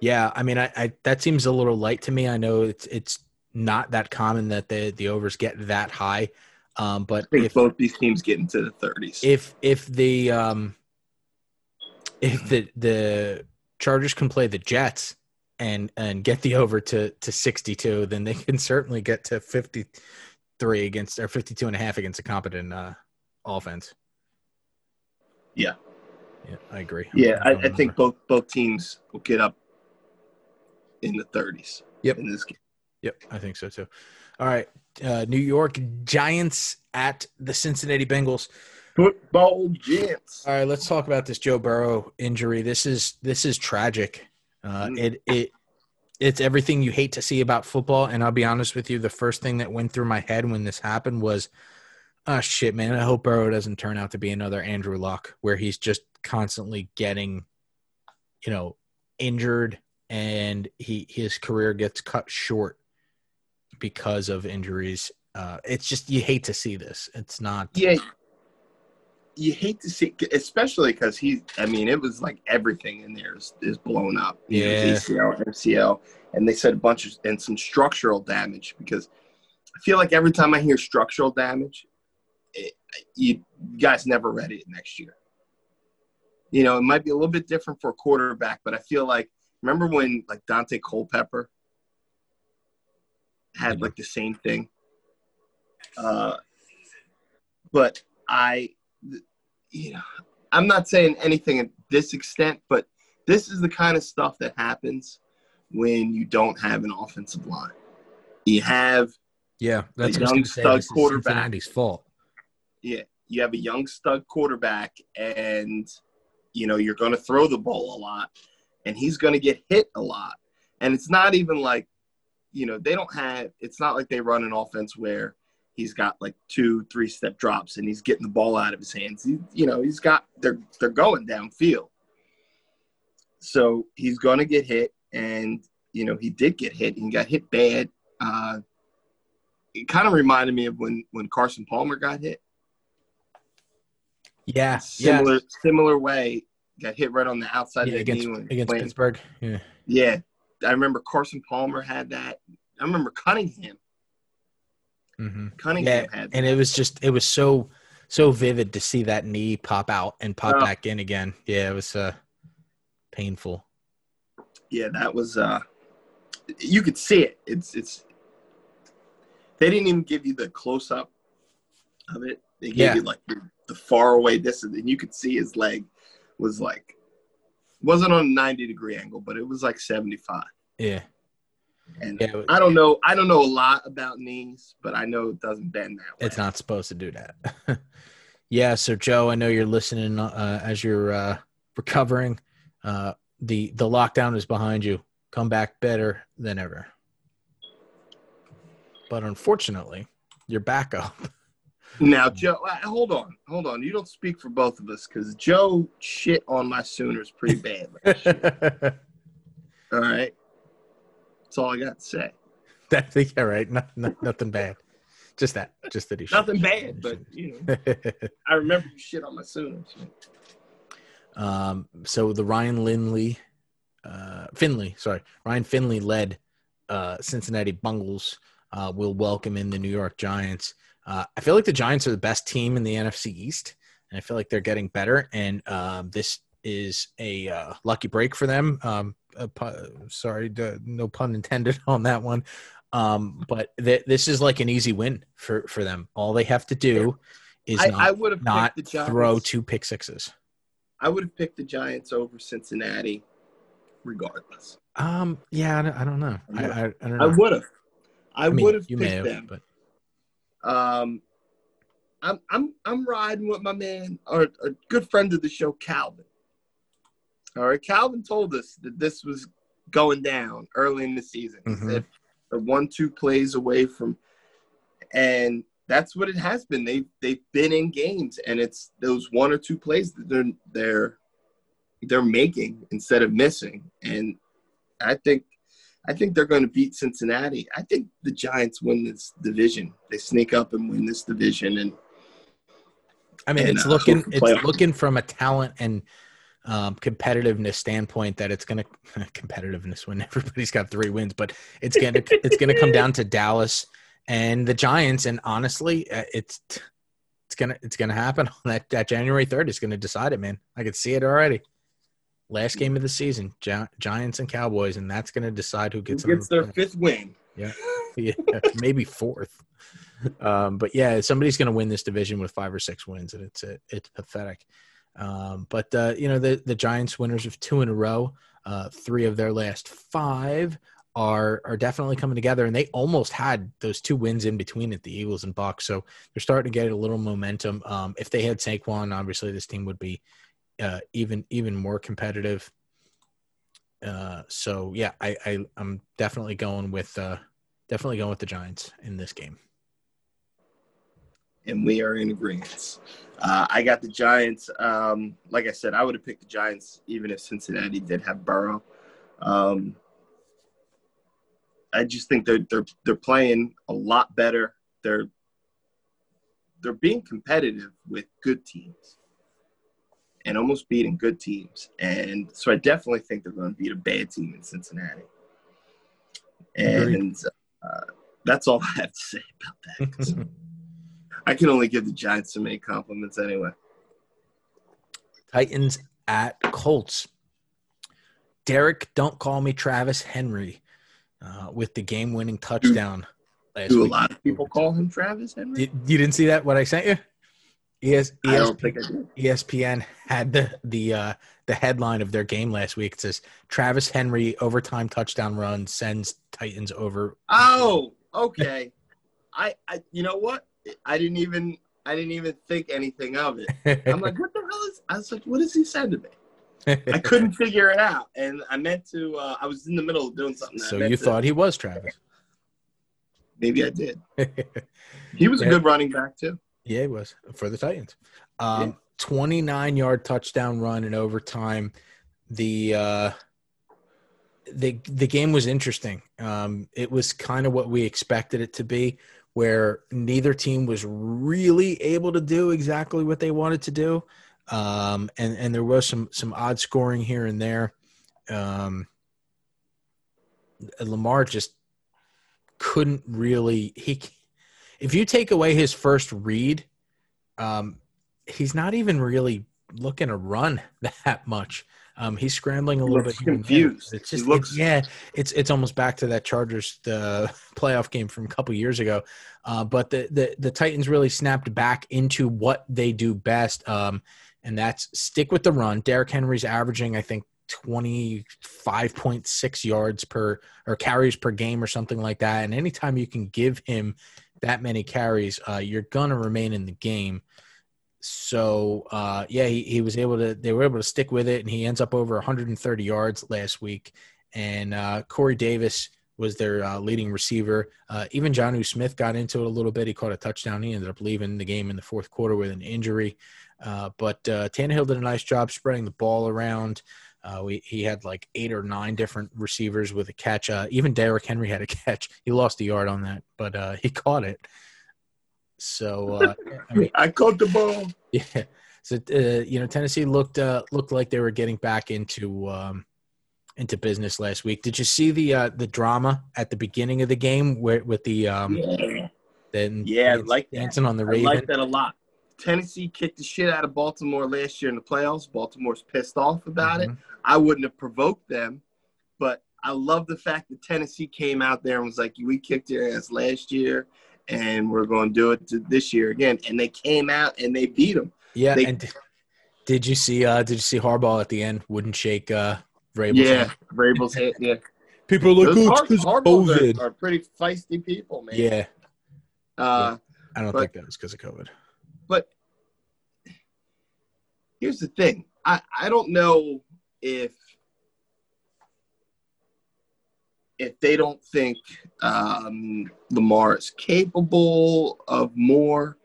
Yeah, I mean, I, I that seems a little light to me. I know it's it's not that common that the the overs get that high, um, but I think if both these teams get into the 30s. if if the um if the the Chargers can play the Jets and and get the over to to 62, then they can certainly get to 53 against or 52 and a half against a competent uh offense. Yeah. Yeah, I agree. yeah, I, I'm I going think both both teams will get up in the 30s. Yep. In this game. Yep, I think so too. All right, uh, New York Giants at the Cincinnati Bengals. Football Giants. All right, let's talk about this Joe Burrow injury. This is this is tragic. Uh, Mm. it it it's everything you hate to see about football. And I'll be honest with you, the first thing that went through my head when this happened was, "Oh shit, man! I hope Burrow doesn't turn out to be another Andrew Luck, where he's just constantly getting, you know, injured, and he his career gets cut short because of injuries. Uh, it's just you hate to see this. It's not. Yeah. You hate to see, especially because he. I mean, it was like everything in there is, is blown up. You know, Yeah. ACL, MCL, and they said a bunch of and some structural damage because I feel like every time I hear structural damage, it, you guys never read it next year. You know, it might be a little bit different for a quarterback, but I feel like remember when like Daunte Culpepper had like the same thing. Uh, but I, you know, I'm not saying anything at this extent, but this is the kind of stuff that happens when you don't have an offensive line. You have, Yeah, that's A what I was young say. stud is quarterback. Cincinnati's fault. yeah, you have a young stud quarterback, and you know you're going to throw the ball a lot, and he's going to get hit a lot. And it's not even like, you know, they don't have. It's not like they run an offense where he's got like two, three step drops and he's getting the ball out of his hands. He, you know, he's got they're they're going downfield. So he's going to get hit, and you know he did get hit. He got hit bad. Uh, it kind of reminded me of when when Carson Palmer got hit. Yeah, Similar similar way, got hit right on the outside yeah, of the against knee when against playing. Pittsburgh. Yeah, Yeah, I remember Carson Palmer had that. I remember Cunningham. Hmm Cunningham yeah, had and it was just it was so so vivid to see that knee pop out and pop Oh. back in again. Yeah, it was uh painful. yeah, that was. uh You could see it. It's it's. They didn't even give you the close up of it. They gave Yeah. you like the, the far away distance, and you could see his leg was like wasn't on a ninety degree angle, but it was like seventy five. Yeah, And yeah, I don't know. I don't know a lot about knees, but I know it doesn't bend that way. it's not supposed to do that. yeah, so Joe, I know you're listening uh, as you're uh, recovering. Uh, the the lockdown is behind you. Come back better than ever. But unfortunately, you're back up. Now, Joe, uh, hold on, hold on. You don't speak for both of us because Joe shit on my Sooners pretty bad. all right, that's all I got to say. That yeah, right. No, no, nothing bad. Just that. Just that he. should- Nothing bad, but you know, I remember you shit on my Sooners. um. So the Ryan Lindley, uh, Finley, sorry, Ryan Finley led uh, Cincinnati Bungles. Uh, will welcome in the New York Giants. Uh, I feel like the Giants are the best team in the NFC East, and I feel like they're getting better. And um, this is a uh, lucky break for them. Um, pu- sorry, d- no pun intended on that one. Um, but th- this is like an easy win for for them. All they have to do is I, not, I would have not the throw two pick sixes. I would have picked the Giants over Cincinnati, regardless. Um, yeah, I don't, I don't know. I, I, I don't I would have. I, mean, would have you picked may have, them. but Um, I'm I'm I'm riding with my man, or a good friend of the show, Calvin. All right, Calvin told us that this was going down early in the season. He Mhm. said they're one two plays away from, and that's what it has been. They they've been in games, and it's those one or two plays that they're they're they're making instead of missing. And I think I think they're going to beat Cincinnati. I think the Giants win this division. They sneak up and win this division, and I mean, and, it's uh, looking it's looking from a talent and um, competitiveness standpoint that it's going to competitiveness when everybody's got three wins, but it's going to it's going to come down to Dallas and the Giants. And honestly, uh, it's it's gonna it's gonna happen on that that January third. It's going to decide it, man. I could see it already. Last game of the season, Gi- Giants and Cowboys, and that's going to decide who who gets gets their fifth win? yeah, maybe fourth. Um, but yeah, somebody's going to win this division with five or six wins, and it's it's pathetic. Um, but uh, you know the the Giants winners of two in a row, uh, three of their last five are are definitely coming together, and they almost had those two wins in between at the Eagles and Bucs. So they're starting to get a little momentum. Um, if they had Saquon, obviously this team would be uh, even even more competitive. Uh, so yeah, I, I I'm definitely going with uh, definitely going with the Giants in this game. And we are in agreement. Uh, I got the Giants. Um, like I said, I would have picked the Giants even if Cincinnati did have Burrow. Um, I just think they're they're they're playing a lot better. They're they're being competitive with good teams and almost beating good teams. And so I definitely think they're going to beat a bad team in Cincinnati. And uh, that's all I have to say about that. I can only give the Giants so many compliments anyway. Titans at Colts. Derrick, don't call me Travis Henry, uh, with the game-winning touchdown last Do a week. lot of people call him Travis Henry? Did, you didn't see that? What I sent you? ES, I don't think I did. ESPN had the the uh, the headline of their game last week. It says Travis Henry overtime touchdown run sends Titans over. Oh, okay. I, I, you know what? I didn't even, I didn't even think anything of it. I'm like, what the hell is? I was like, what does he say to me? I couldn't figure it out, and I meant to. Uh, I was in the middle of doing something. So you to- thought he was Travis? maybe I did. He was a good running back too. Yeah, he was for the Titans. Um, Yeah. 29 yard touchdown run in overtime. The uh, the the game was interesting. Um, it was kind of what we expected it to be, where neither team was really able to do exactly what they wanted to do, um, and and there was some some odd scoring here and there. Um, Lamar just couldn't really he if you take away his first read, um, he's not even really looking to run that much. Um, he's scrambling a He little bit. here and there. confused. It's He just looks- it's, yeah, it's it's almost back to that Chargers the playoff game from a couple years ago. Uh, but the, the the Titans really snapped back into what they do best, um, and that's stick with the run. Derrick Henry's averaging, I think, twenty five point six yards per or carries per game or something like that. And anytime you can give him that many carries, uh, you're gonna remain in the game. So uh, yeah, he, he was able to. They were able to stick with it, and he ends up over 130 yards last week. And uh, Corey Davis was their uh, leading receiver. Uh, even Jonnu Smith got into it a little bit. He caught a touchdown. He ended up leaving the game in the fourth quarter with an injury. Uh, but uh, Tannehill did a nice job spreading the ball around. Uh, we, he had like eight or nine different receivers with a catch. Even Derrick Henry had a catch. He lost a yard on that, but he caught it. So uh, I mean, I caught the ball. yeah. So uh, you know, Tennessee looked uh, looked like they were getting back into um, into business last week. Did you see the uh, the drama at the beginning of the game where with the um, Yeah, then Yeah, I like that. dancing on the I Raven? like that a lot. Tennessee kicked the shit out of Baltimore last year in the playoffs. Baltimore's pissed off about it. Mhm. I wouldn't have provoked them, but I love the fact that Tennessee came out there and was like, "We kicked your ass last year, and we're going to do it to this year again. And they came out and they beat them. Yeah, They- and did you see? uh Did you see Harbaugh at the end? Wouldn't shake uh Vrabel's Yeah, hand? Vrabel's hit. Yeah, People are like, "Oh, Har- it's Harbaughs COVID." are, are pretty feisty people, man. Yeah, Uh, I don't But- think that was because of COVID. but here's the thing I, I don't know if if they don't think um, lamar is capable of more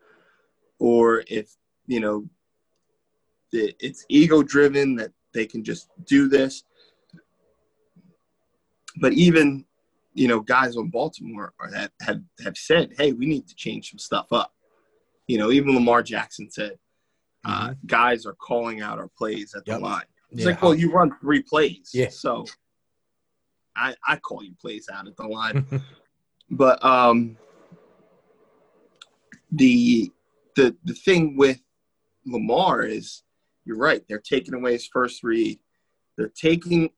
or if you know it's ego driven that they can just do this but even you know guys on baltimore are that have, have said hey we need to change some stuff up you know, even Lamar Jackson said, uh, guys are calling out our plays at the line. It's Yeah. like, well, you run three plays. Yeah. So I, I call you plays out at the line. but um, the the the thing with Lamar is you're right. They're taking away his first read. They're taking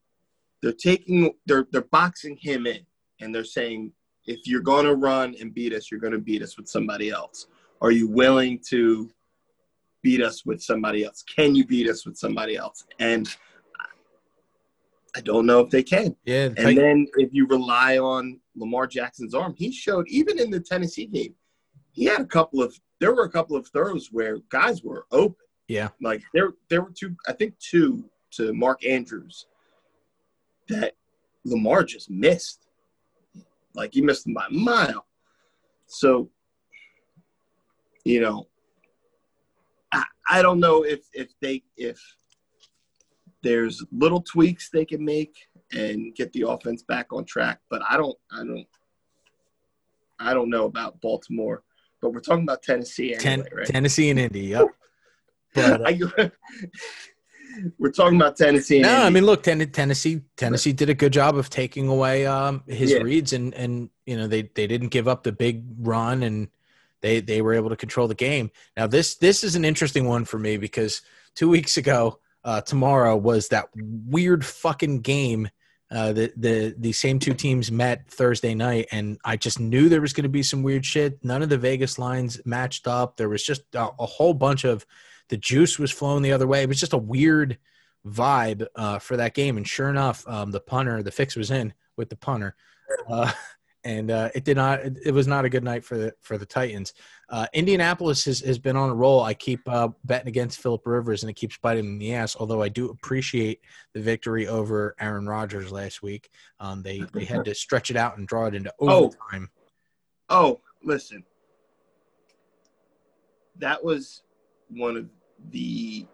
they're taking they're they're boxing him in and they're saying if you're going to run and beat us, you're going to beat us with somebody else. Are you willing to beat us with somebody else? Can you beat us with somebody else? And I don't know if they can. yeah, And Tit- then if you rely on Lamar Jackson's arm, he showed even in the Tennessee game, he had a couple of there were a couple of throws where guys were open. yeah, Like there there were two, I think two to Mark Andrews that Lamar just missed. Like he missed them by a mile. So, you know, I, I don't know if if they if there's little tweaks they can make and get the offense back on track, but I don't I don't I don't know about Baltimore. But we're talking about Tennessee anyway, Ten- right? Tennessee and Indy. Yep. But, uh, we're talking about Tennessee. and no, I mean, look, Ten- Tennessee, Tennessee did a good job of taking away um, his Yeah. reads, and and you know they they didn't give up the big run, and they they were able to control the game. Now this this is an interesting one for me because two weeks ago, uh, tomorrow was that weird fucking game. Uh, the the the same two teams met Thursday night, and I just knew there was going to be some weird shit. None of the Vegas lines matched up. There was just a, a whole bunch of the juice was flowing the other way. It was just a weird vibe uh, for that game. And sure enough, um, the punter, the fix was in with the punter, uh, and uh, it did not. It, it was not a good night for the for the Titans. Uh, Indianapolis has, has been on a roll. I keep uh, betting against Philip Rivers, and it keeps biting me in the ass. Although I do appreciate the victory over Aaron Rodgers last week. Um, they they had to stretch it out and draw it into Oh. overtime. Oh, listen. That was one of the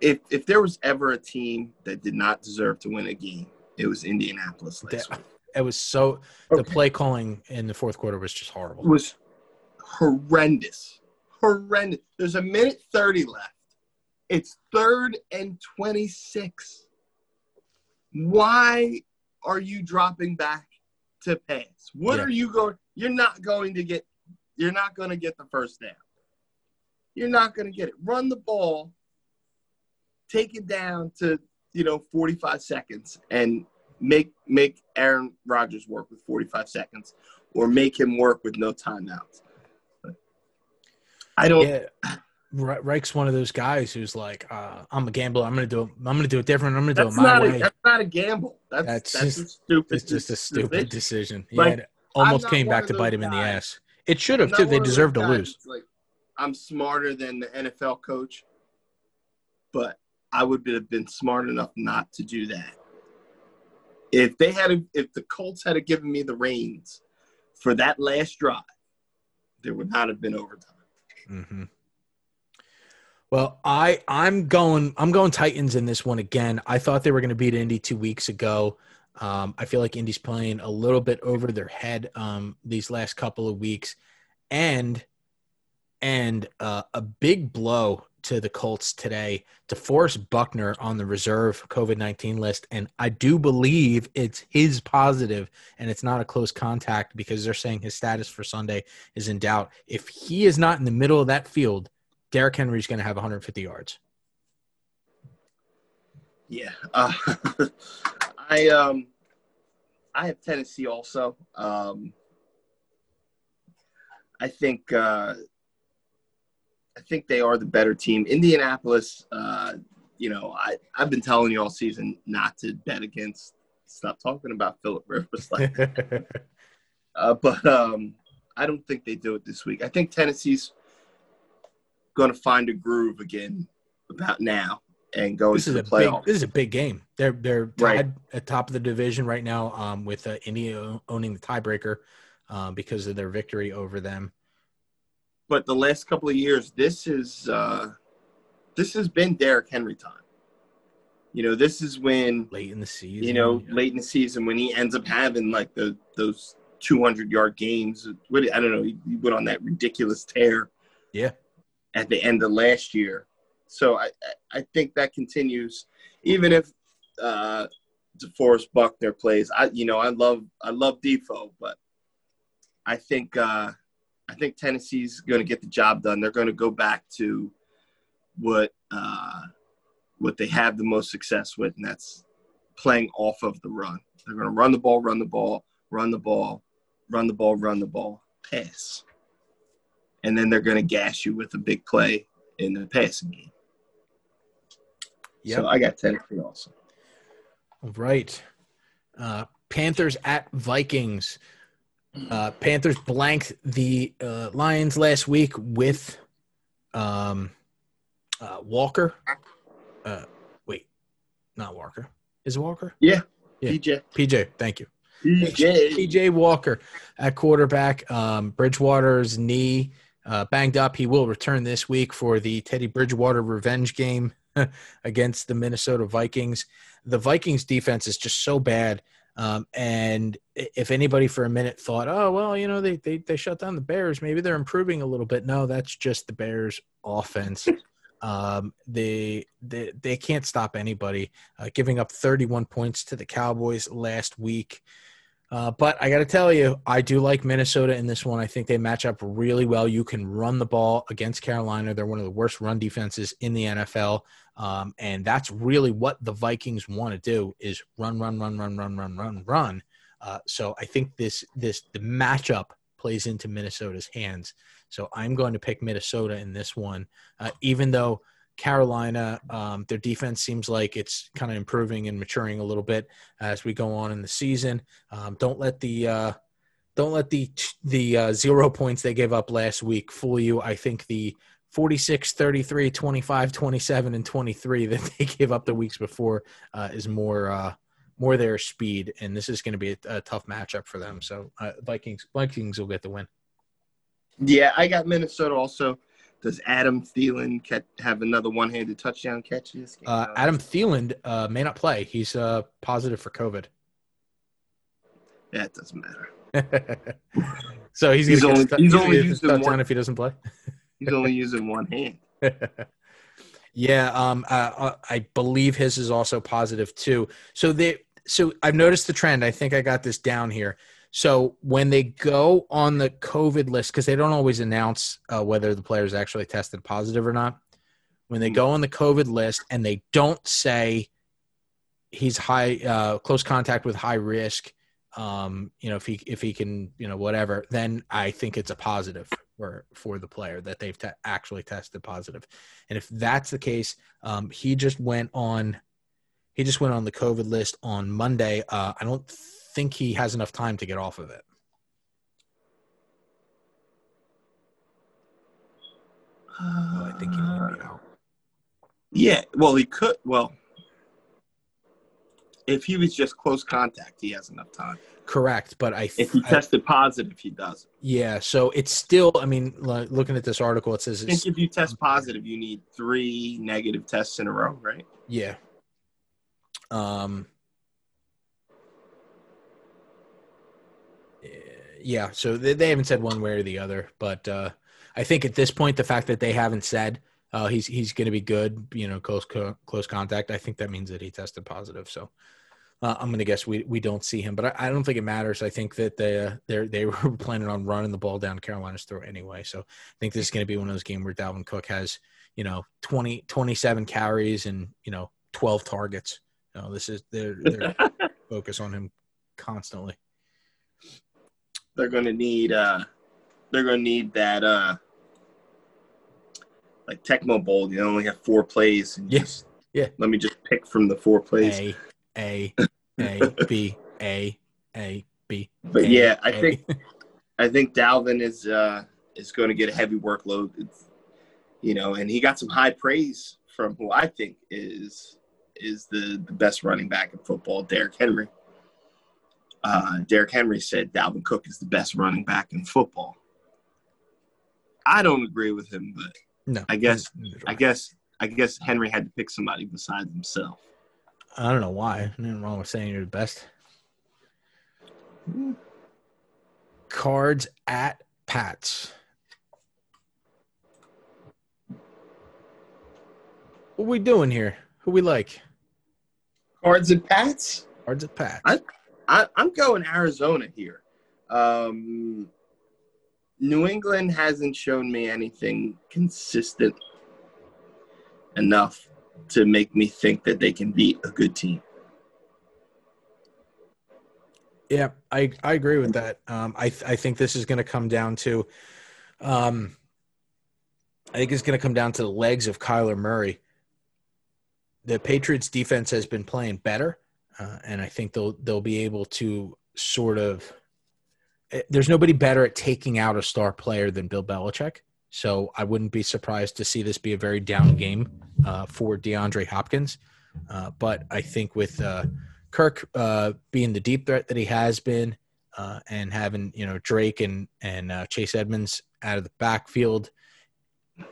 if if there was ever a team that did not deserve to win a game, it was Indianapolis last That- week. It was so the play calling in the fourth quarter was just horrible. It was horrendous. Horrendous. There's a minute 30 left. It's third and 26. Why are you dropping back to pass? What Yeah. are you going? You're not going to get. You're not going to get the first down. You're not going to get it. Run the ball. Take it down to you know 45 seconds and make make Aaron Rodgers work with 45 seconds, or make him work with no timeouts. But I don't. Yeah, Reich's one of those guys who's like, uh, "I'm a gambler. I'm gonna do it. I'm gonna do it different. I'm gonna do it my not, way." a, that's not a gamble. That's That's that's, just- a stupid. it's just a stupid decision. Yeah, Like, it almost came back to bite him in the ass. It should have too. They deserve to lose. Like, I'm smarter than the NFL coach, but I would have been smart enough not to do that. If they had, if the Colts had given me the reins for that last drive, there would not have been overtime. hmm Well, I I'm going I'm going Titans in this one again. I thought they were going to beat Indy two weeks ago. Um, I feel like Indy's playing a little bit over their head um, these last couple of weeks, and and uh, a big blow to the Colts today to force Buckner on the reserve COVID nineteen list, and I do believe it's his positive, and it's not a close contact because they're saying his status for Sunday is in doubt. If he is not in the middle of that field, Derrick Henry's going to have 150 yards. Yeah. Uh, I um I have Tennessee also. Um I think uh, I think they are the better team. Indianapolis, uh, you know, I I've been telling you all season not to bet against. Stop talking about Philip Rivers like that. Uh, but um, I don't think they do it this week. I think Tennessee's going to find a groove again about now and go this is into a the playoffs. big this is a big game. They're they're tied Right. at top of the division right now, um, with uh, India owning the tiebreaker, um, because of their victory over them. But the last couple of years, this is uh, this has been Derrick Henry time. You know, this is when late in the season. you know late in the season when he ends up having like the those 200 yard games. What I don't know, he he went on that ridiculous tear. Yeah. At the end of last year, so I I- I think that continues, even if uh, DeForest Buckner plays. I you know I love I love Defoe, but I think uh, I think Tennessee's going to get the job done. They're going to go back to what uh, what they have the most success with, and that's playing off of the run. They're going to run the ball, run the ball, run the ball, run the ball, run the ball, pass, and then they're going to gas you with a big play in the passing game. Yeah, So I got Tennessee also. All right. Uh, Panthers at Vikings. Uh, Panthers blanked the uh, Lions last week with um, uh, Walker. Uh, wait, not Walker. Is it Walker? Yeah, Yeah. PJ. PJ. Thank you. PJ. PJ Walker at quarterback. Um, Bridgewater's knee uh, banged up. He will return this week for the Teddy Bridgewater revenge game against the Minnesota Vikings. The Vikings defense is just so bad. Um, and if anybody for a minute thought, oh, well, you know, they, they, they shut down the Bears, maybe they're improving a little bit. No, that's just the Bears offense. Um, they, they, they can't stop anybody, uh, giving up 31 points to the Cowboys last week. Uh, but I got to tell you, I do like Minnesota in this one. I think they match up really well. You can run the ball against Carolina. They're one of the worst run defenses in the NFL. Um, and that's really what the Vikings want to do is run, run, run, run, run, run, run, run. Uh, so I think this this the matchup plays into Minnesota's hands. So I'm going to pick Minnesota in this one, uh, even though Carolina, um, their defense seems like it's kind of improving and maturing a little bit as we go on in the season. Um, don't let the uh, don't let the the uh, zero points they gave up last week fool you. I think the 46, 33, 25, 27, and 23 that they gave up the weeks before uh, is more uh, more their speed, and this is going to be a, a tough matchup for them. So uh, Vikings Vikings will get the win. Yeah, I got Minnesota also. Does Adam Thielen catch, have another one-handed touchdown catch this game? Uh, Adam Thielen uh, may not play. He's uh, positive for COVID. That doesn't matter. so he's, He's only- he's only using touchdown one- if he doesn't play. He's only using one hand. yeah, um, uh, I believe his is also positive too. So they, so I've noticed the trend. I think I got this down here. So when they go on the COVID list, because they don't always announce uh, whether the players actually tested positive or not. When they go on the COVID list and they don't say he's high, uh, close contact with high risk, um, you know, if he if he can, you know, whatever, then I think it's a positive for for the player that they've te- actually tested positive. And if that's the case, um, he just went on, he just went on the COVID list on Monday. Uh, I don't think he has enough time to get off of it. Oh, I think he might be out. Yeah, well, he could. Well, if he was just close contact, he has enough time. Correct, but I, If he I- tested positive, he doesn't. yeah. So it's still. I mean, like, looking at this article, it says I think it's if you test positive, you need three negative tests in a row, right? Yeah. Um. Yeah. So they, they haven't said one way or the other, but uh, I think at this point, the fact that they haven't said uh, he's he's going to be good, you know, close co- close contact, I think that means that he tested positive. So. Uh, I'm going to guess we, we don't see him, but I, I don't think it matters. I think that they uh, they they were planning on running the ball down Carolina's throat anyway. So I think this is going to be one of those games where Dalvin Cook has you know 20 27 carries and you know 12 targets. You know, this is their their focus on him constantly. They're going to need uh, they're gonna need that uh like Tecmo Bowl. You only have four plays. And Yeah. Yeah. Let me just pick from the four plays. A A A B A A B. But A, yeah, I A. think I think Dalvin is uh is going to get a heavy workload. It's, you know, and he got some high praise from who I think is is the the best running back in football, Derrick Henry. Uh, Derrick Henry said Dalvin Cook is the best running back in football. I don't agree with him, but no. I guess- I guess I guess Henry had to pick somebody besides himself. I don't know why. Nothing wrong with saying you're the best. Cards at Pats. What we doing here? Who we like? Cards at Pats. Cards at Pats. I- I, I'm going Arizona here. Um, New England hasn't shown me anything consistent enough to make me think that they can beat a good team. Yeah, I I agree with that. Um, I I think this is going to come down to, um, I think it's going to come down to the legs of Kyler Murray. The Patriots defense has been playing better, uh, and I think they'll they'll be able to sort of. eh, There's nobody better at taking out a star player than Bill Belichick, so I wouldn't be surprised to see this be a very down game uh, for DeAndre Hopkins. Uh, but I think with uh, Kirk uh, being the deep threat that he has been, and having you know Drake and and Chase Edmonds out of the backfield,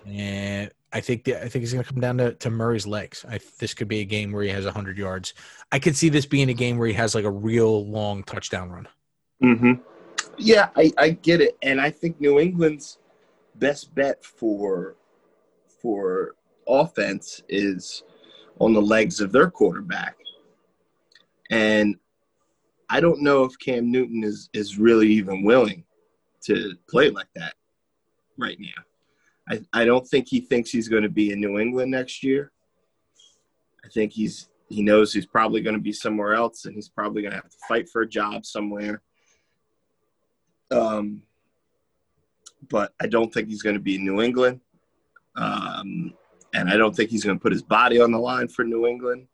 and I think the, I think it's going to come down to, to Murray's legs. I, this could be a game where he has hundred yards. I could see this being a game where he has like a real long touchdown run. Mm-hmm. Yeah, I, I get it, and I think New England's best bet for for offense is on the legs of their quarterback, and I don't know if Cam Newton is is really even willing to play like that right now. I, I don't think he thinks he's going to be in New England next year. I think he's he knows he's probably going to be somewhere else, and he's probably going to have to fight for a job somewhere. Um, but I don't think he's going to be in New England. Um, and I don't think he's going to put his body on the line for New England.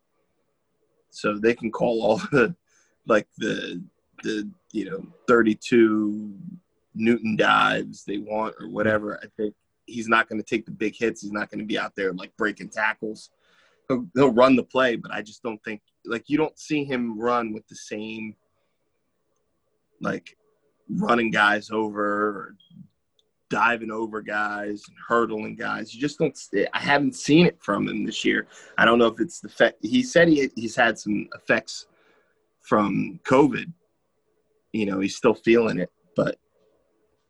So they can call all the, like the, the, you know, 32 Newton dives they want or whatever. I think he's not going to take the big hits. He's not going to be out there like breaking tackles. He'll, he'll run the play, but I just don't think, like, you don't see him run with the same, like, running guys over diving over guys and hurdling guys. You just don't. I haven't seen it from him this year. I don't know if it's the fact he said he he's had some effects from COVID. You know, he's still feeling it, but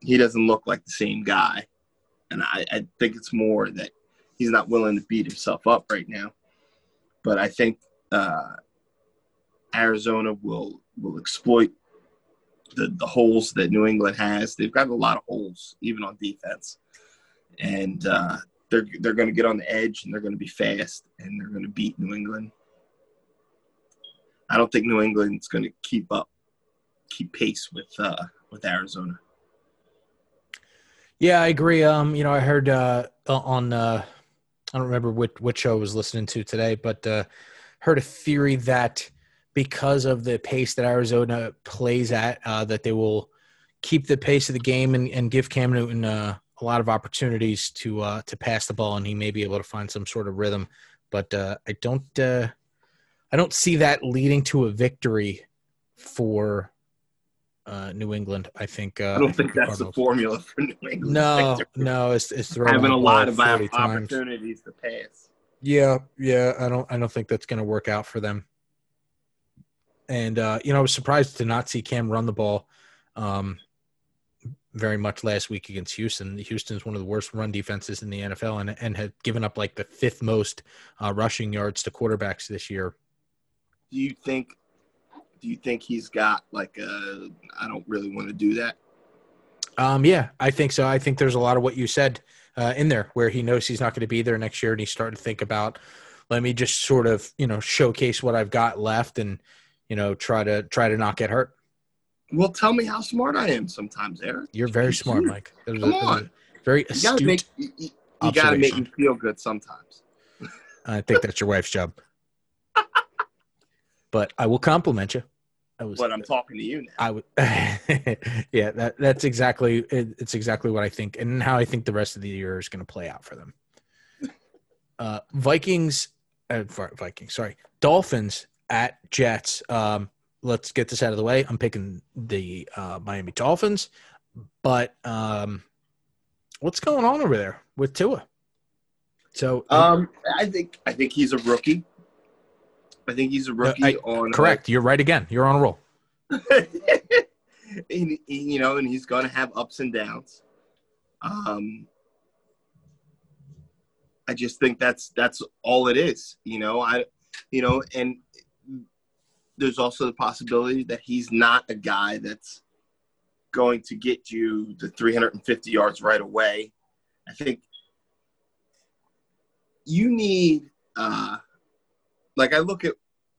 he doesn't look like the same guy. And I, I think it's more that he's not willing to beat himself up right now. But I think uh, Arizona will will exploit the, the holes that New England has. They've got a lot of holes, even on defense, and uh, they're they're going to get on the edge and they're going to be fast and they're going to beat New England. I don't think New England's going to keep up, keep pace with uh, with Arizona. Yeah, I agree. Um, you know, I heard uh, on uh, I don't remember which which show I was listening to today, but uh, heard a theory that because of the pace that Arizona plays at, uh, that they will keep the pace of the game and, and give Cam Newton uh, a lot of opportunities to uh, to pass the ball, and he may be able to find some sort of rhythm. But uh, I don't uh, I don't see that leading to a victory for uh, New England. I think uh, I don't think the that's the formula for New England. no, no, it's it's throwing having a lot of 40 times. opportunities to pass. Yeah, yeah, I don't I don't think that's going to work out for them. And uh, you know, I was surprised to not see Cam run the ball um, very much last week against Houston. Houston's one of the worst run defenses in the NFL, and and had given up like the fifth most uh, rushing yards to quarterbacks this year. Do you think? Do you think he's got like a? I don't really want to do that. Um, yeah, I think so. I think there's a lot of what you said uh, in there, where he knows he's not going to be there next year, and he's starting to think about, let me just sort of you know showcase what I've got left, and you know try to try to not get hurt. Well, tell me how smart I am sometimes, Eric. You're very smart, Shoot. Mike. That was a- Come a on. very You astute. gotta make you, you, you gotta make me feel good sometimes. I think that's your wife's job. but I will compliment you. Was But I'm talking to you now. I would, yeah, that that's exactly it, it's exactly what I think, and how I think the rest of the year is going to play out for them. Uh, Vikings, uh, Vikings, sorry, Dolphins at Jets. Um, let's get this out of the way. I'm picking the uh, Miami Dolphins, but um, what's going on over there with Tua? So, Um, I think I think he's a rookie. I think he's a rookie I- on uh, correct. You're right again. You're on a roll. and, you know, and he's going to have ups and downs. Um, I just think that's that's all it is. You know, I, you know, and there's also the possibility that he's not a guy that's going to get you the 350 yards right away. I think you need, uh, like, I look at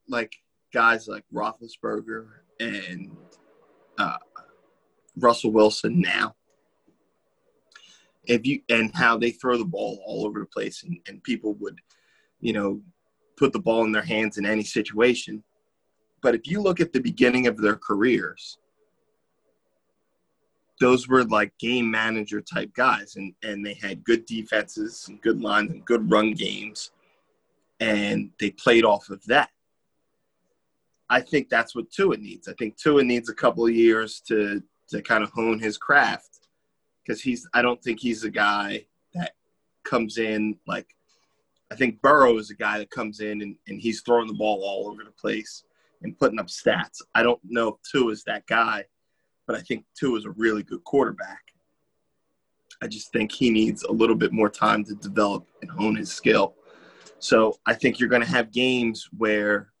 like guys like Roethlisberger and uh, Russell Wilson now. If you and how they throw the ball all over the place, and, and people would, you know, put the ball in their hands in any situation. But if you look at the beginning of their careers, those were like game manager type guys, and and they had good defenses and good lines and good run games, and they played off of that. I think that's what Tua needs. I think Tua needs a couple of years to to kind of hone his craft because he's. I don't think he's a guy that comes in like. I think Burrow is a guy that comes in and, and he's throwing the ball all over the place and putting up stats. I don't know if Tua is that guy, but I think Tua is a really good quarterback. I just think he needs a little bit more time to develop and hone his skill. So I think you're going to have games where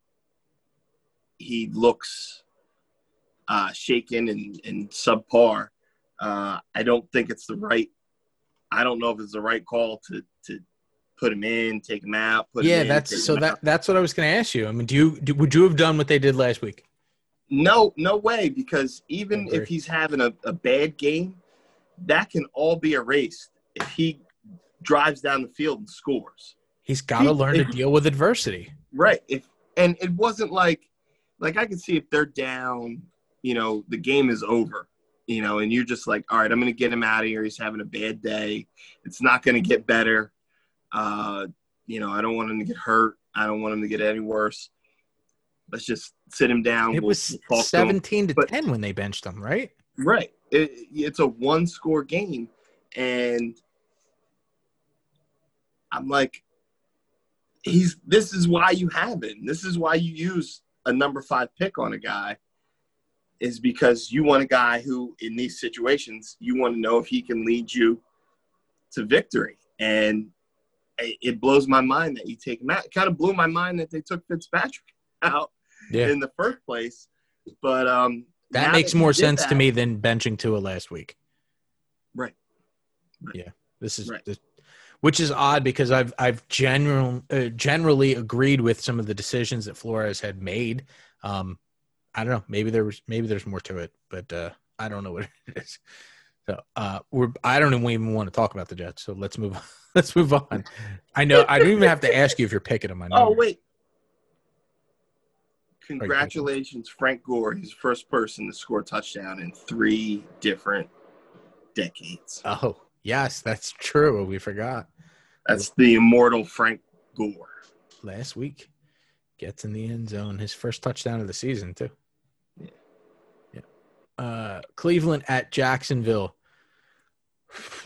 he looks uh, shaken and, and subpar. Uh, I don't think it's the right. I don't know if it's the right call to to put him in, take him out. Put him Yeah, in, that's so that out. that's what I was going to ask you. I mean, do you do, would you have done what they did last week? No, no way. Because even if he's having a, a bad game, that can all be erased if he drives down the field and scores. He's got to learn to deal with adversity. Right. If and it wasn't like like I can see if they're down, you know, the game is over, you know, and you're just like, all right, I'm gonna get him out of here. He's having a bad day. It's not gonna get better. Uh, you know, I don't want him to get hurt. I don't want him to get any worse. Let's just sit him down. It We'll- was we'll talk to 17 to But- 10 when they benched him, right? Right. It, it's a one score game. And I'm like, he's this is why you have him. This is why you use a number five pick on a guy, is because you want a guy who, in these situations, you want to know if he can lead you to victory. And it blows my mind that you take him out. It kind of blew my mind that they took Fitzpatrick out Yeah. in the first place. But um, That makes he more sense to me than benching Tua last week. Right. Right. Yeah. This is Right. this, which is odd because I've I've general uh, generally agreed with some of the decisions that Flores had made. Um, I don't know. Maybe there was maybe there's more to it, but uh, I don't know what it is. So uh, we're I don't even want to talk about the Jets. So let's move on. Let's move on. I know I don't even have to ask you if you're picking them. I know. Oh wait! Congratulations, Frank Gore. He's the first person to score a touchdown in three different decades. Oh yes, that's true. We forgot That's the immortal Frank Gore. last week. Gets in the end zone. His first touchdown of the season too. Yeah. Yeah. Uh, Cleveland at Jacksonville.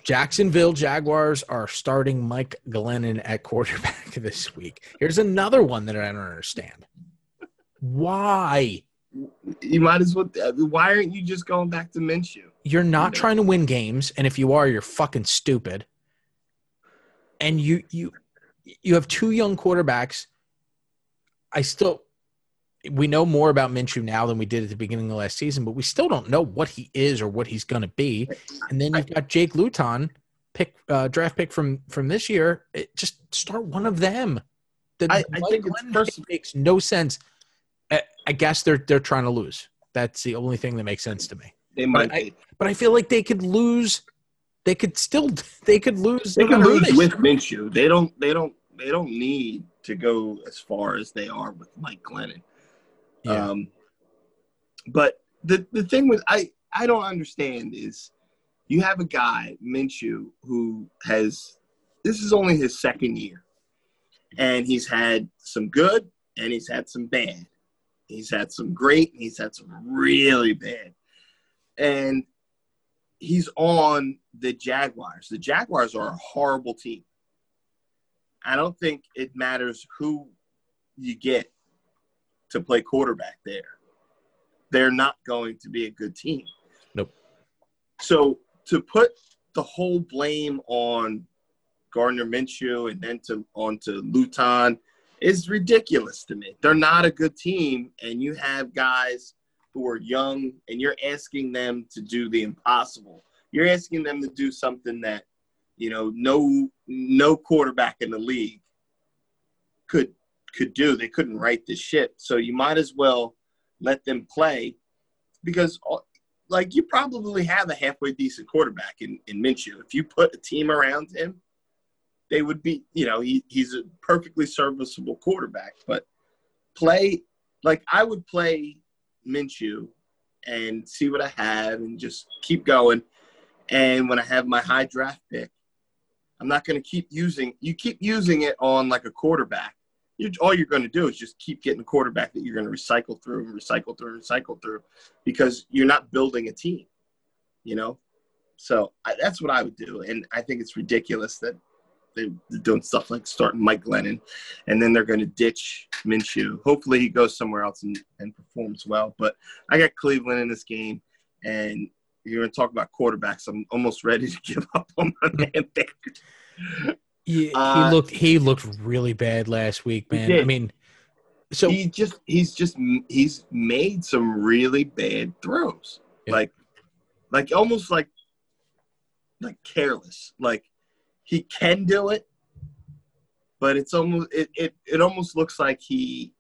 Jacksonville Jaguars are starting Mike Glennon at quarterback this week. Here's another one that I don't understand. Why? You might as well. Why aren't you just going back to Minshew? You're not Yeah. trying to win games, and if you are, you're fucking stupid. And you you you have two young quarterbacks. I still we know more about Minshew now than we did at the beginning of last season, but we still don't know what he is or what he's going to be. And then you've got Jake Luton, pick uh, draft pick from from this year. It, just start one of them. The, I- I think first- makes no sense. I, I guess they're they're trying to lose. That's the only thing that makes sense to me. They might I- But I feel like they could lose. They could still. They could lose. They no can lose they with. Minshew. They don't. They don't. They don't need to go as far as they are with Mike Glennon. Yeah. Um, but the the thing with I I don't understand is you have a guy Minshew who has this is only his second year, and he's had some good and he's had some bad. He's had some great and he's had some really bad, and he's on the Jaguars. The Jaguars are a horrible team. I don't think it matters who you get to play quarterback there. They're not going to be a good team. Nope. So to put the whole blame on Gardner Minshew and then to onto Luton is ridiculous to me. They're not a good team, and you have guys who are young, and you're asking them to do the impossible. You're asking them to do something that you know no no quarterback in the league could could do. They couldn't write the ship. So you might as well let them play because like you probably have a halfway decent quarterback in, in Minshew. If you put a team around him, they would be, you know, he, he's a perfectly serviceable quarterback. But play like I would play Minshew and see what I have and just keep going. And when I have my high draft pick, I'm not going to keep using. You keep using it on like a quarterback. You, all you're going to do is just keep getting a quarterback that you're going to recycle through and recycle through and recycle through, because you're not building a team. You know, so I, that's what I would do, and I think it's ridiculous that they, they're doing stuff like starting Mike Glennon, and then they're going to ditch Minshew. Hopefully, he goes somewhere else and, and performs well. But I got Cleveland in this game, and you're going to talk about quarterbacks. I'm almost ready to give up on my man. He, Uh, he looked. He looked really bad last week, man. I mean, so he just he's just he's made some really bad throws Yeah. like like almost like like careless like he can do it but it's almost it it, it almost looks like he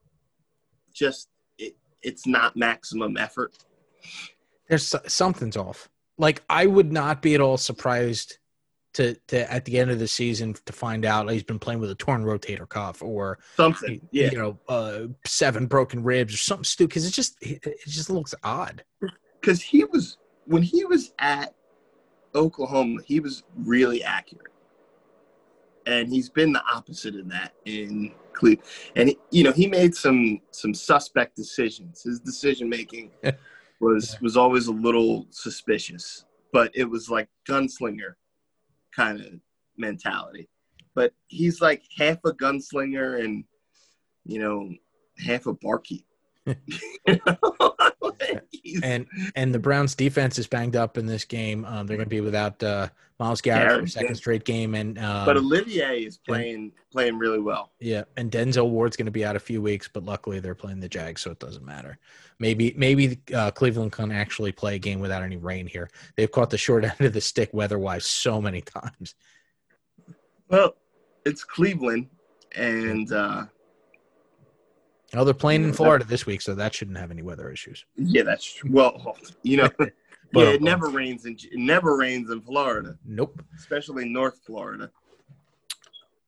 just it, it's not maximum effort there's something's off. Like I would not be at all surprised to to at the end of the season to find out he's been playing with a torn rotator cuff or something yeah you know uh, seven broken ribs or something stupid because it just it just looks odd. because he was when he was at Oklahoma, he was really accurate, and he's been the opposite of that in Cleveland. And he, you know, he made some some suspect decisions. His decision making was was always a little suspicious, but it was like gunslinger kind of mentality. But he's like half a gunslinger and you know half a barkeep. And and the Browns defense is banged up in this game. Um, they're going to be without uh, Myles Garrett Garrett, a second straight game, and um, but Olivier is playing playing really well. Yeah, and Denzel Ward's going to be out a few weeks, but luckily they're playing the Jags, so it doesn't matter. Maybe maybe uh, Cleveland can actually play a game without any rain here. They've caught the short end of the stick weather-wise so many times. Well, it's Cleveland, and uh, Oh, they're playing in Florida this week, so that shouldn't have any weather issues. yeah, that's true. Well, you know, yeah, it never rains in it never rains in Florida, Nope. especially North Florida.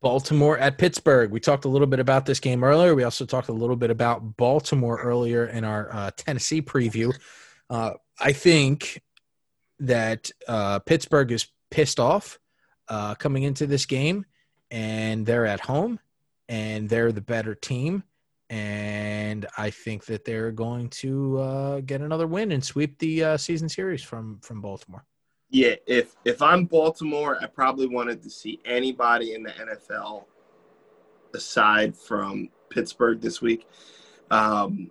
Baltimore at Pittsburgh. We talked a little bit about this game earlier. We also talked a little bit about Baltimore earlier in our uh, Tennessee preview. Uh, I think that uh, Pittsburgh is pissed off uh, coming into this game, and they're at home, and they're the better team. And I think that they're going to uh, get another win and sweep the uh, season series from from Baltimore. Yeah, if if I'm Baltimore, I probably wanted to see anybody in the NFL aside from Pittsburgh this week. Um,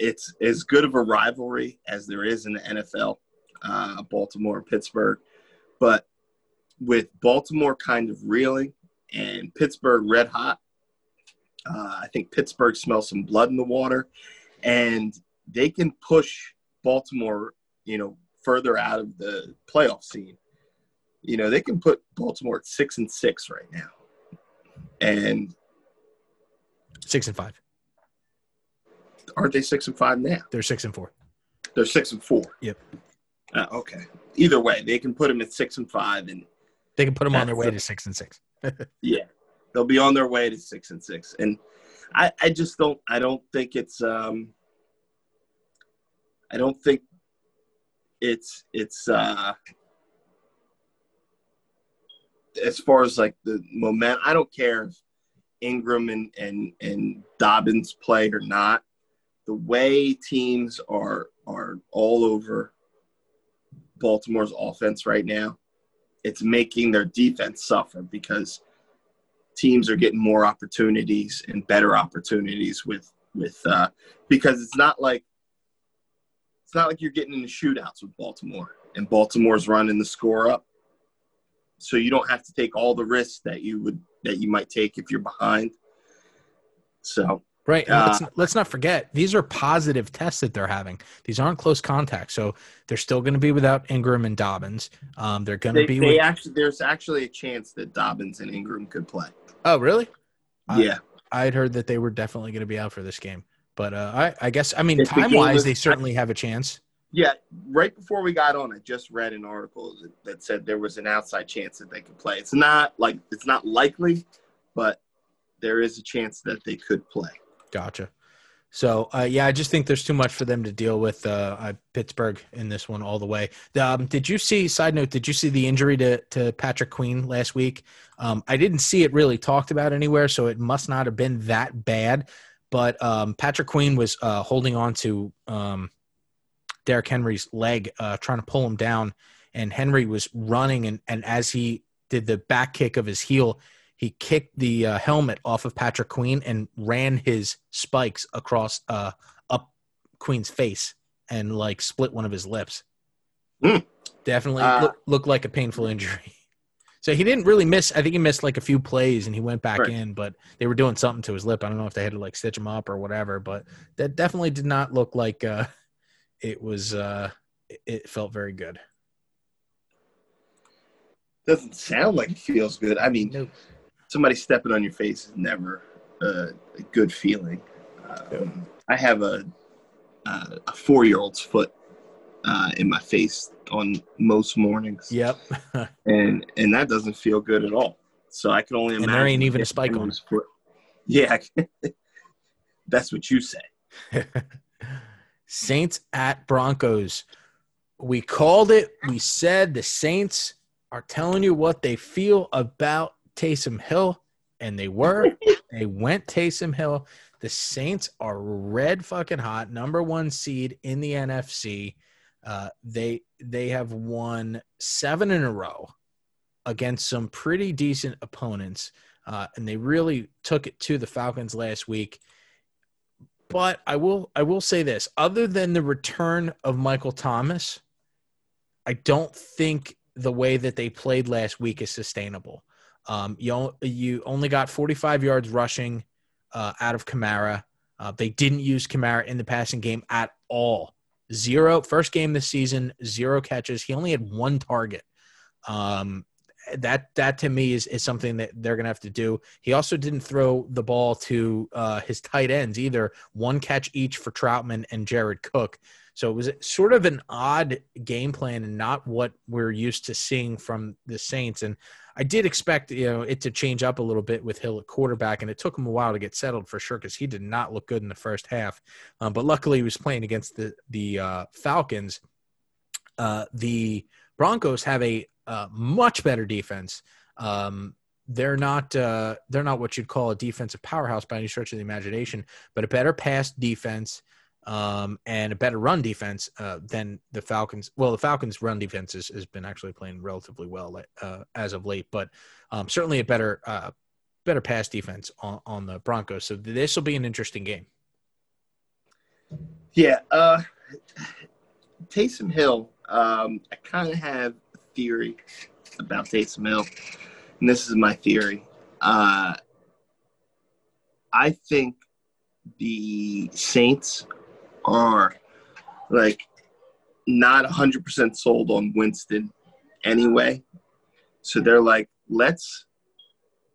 it's as good of a rivalry as there is in the NFL, uh, Baltimore Pittsburgh. But with Baltimore kind of reeling and Pittsburgh red hot, uh, I think Pittsburgh smells some blood in the water, and they can push Baltimore, you know, further out of the playoff scene. You know, they can put Baltimore at six and six right now, and Six and five. aren't they six and five now? They're six and four. They're six and four. Yep. Uh, okay. Either way, they can put them at six and five, and They can put them on their way to six and six. yeah, they'll be on their way to six and six. And I, I just don't, I don't think it's, um, I don't think it's, it's, uh, as far as like the moment, I don't care if Ingram and, and, and Dobbins play or not. The way teams are, are all over Baltimore's offense right now, it's making their defense suffer because teams are getting more opportunities and better opportunities with with uh, because it's not like it's not like you're getting into shootouts with Baltimore and Baltimore's running the score up. So you don't have to take all the risks that you would that you might take if you're behind. So Right. Uh, let's, let's not forget, these are positive tests that they're having. These aren't close contacts. So they're still going to be without Ingram and Dobbins. Um, they're going to be they with. actually there's actually a chance that Dobbins and Ingram could play. Oh, really? Yeah. I had heard that they were definitely going to be out for this game. But uh, I, I guess, I mean, If the game time wise, they certainly have a chance. Yeah, right before we got on, I just read an article that, that said there was an outside chance that they could play. It's not like it's not likely, but there is a chance that they could play. Gotcha. So uh, yeah, I just think there's too much for them to deal with uh, uh, Pittsburgh in this one all the way. Um, did you see? Side note: Did you see the injury to to Patrick Queen last week? Um, I didn't see it really talked about anywhere, so it must not have been that bad. But um, Patrick Queen was uh, holding on to um, Derrick Henry's leg, uh, trying to pull him down, and Henry was running, and and as he did the back kick of his heel, he kicked the uh, helmet off of Patrick Queen and ran his spikes across uh, up Queen's face and like split one of his lips. Hmm. Definitely Uh, look, looked like a painful injury. So he didn't really miss. I think he missed like a few plays and he went back Right. in, but they were doing something to his lip. I don't know if they had to like stitch him up or whatever, but that definitely did not look like uh, it was. Uh, it- it felt very good. Doesn't sound like it feels good. I mean, Nope. Somebody stepping on your face is never uh, a good feeling. Um, I have a uh, a four year old's foot uh, in my face on most mornings. Yep. and and that doesn't feel good at all. So I can only And imagine. there ain't even a spike on Henry's foot- Yeah, that's what you say. Saints at Broncos. We called it. We said the Saints are telling you what they feel about Taysom Hill, and they were. they went Taysom Hill. The Saints are red fucking hot, number one seed in the NFC. Uh, they they have won seven in a row against some pretty decent opponents, uh, and they really took it to the Falcons last week but I will I will say this: other than the return of Michael Thomas, I don't think the way that they played last week is sustainable. Um, you you only got 45 yards rushing uh, out of Kamara. Uh, they didn't use Kamara in the passing game at all. Zero first game this season, zero catches. He only had one target. Um, that that to me is, is something that they're gonna have to do. He also didn't throw the ball to uh, his tight ends either. One catch each for Trautman and Jared Cook. So it was sort of an odd game plan and not what we're used to seeing from the Saints. And I did expect you know it to change up a little bit with Hill at quarterback, and it took him a while to get settled for sure because he did not look good in the first half. Um, but luckily, he was playing against the the uh, Falcons. Uh, the Broncos have a uh, much better defense. Um, they're not uh, they're not what you'd call a defensive powerhouse by any stretch of the imagination, but a better pass defense um, and a better run defense uh, than the Falcons. Well, the Falcons' run defense has, has been actually playing relatively well uh, as of late, but um, certainly a better uh, better pass defense on, on the Broncos. So this will be an interesting game. Yeah, uh, Taysom Hill. Um, I kind of have a theory about Taysom Hill, and this is my theory. Uh, I think the Saints are like not 100% sold on Winston anyway. So they're like, let's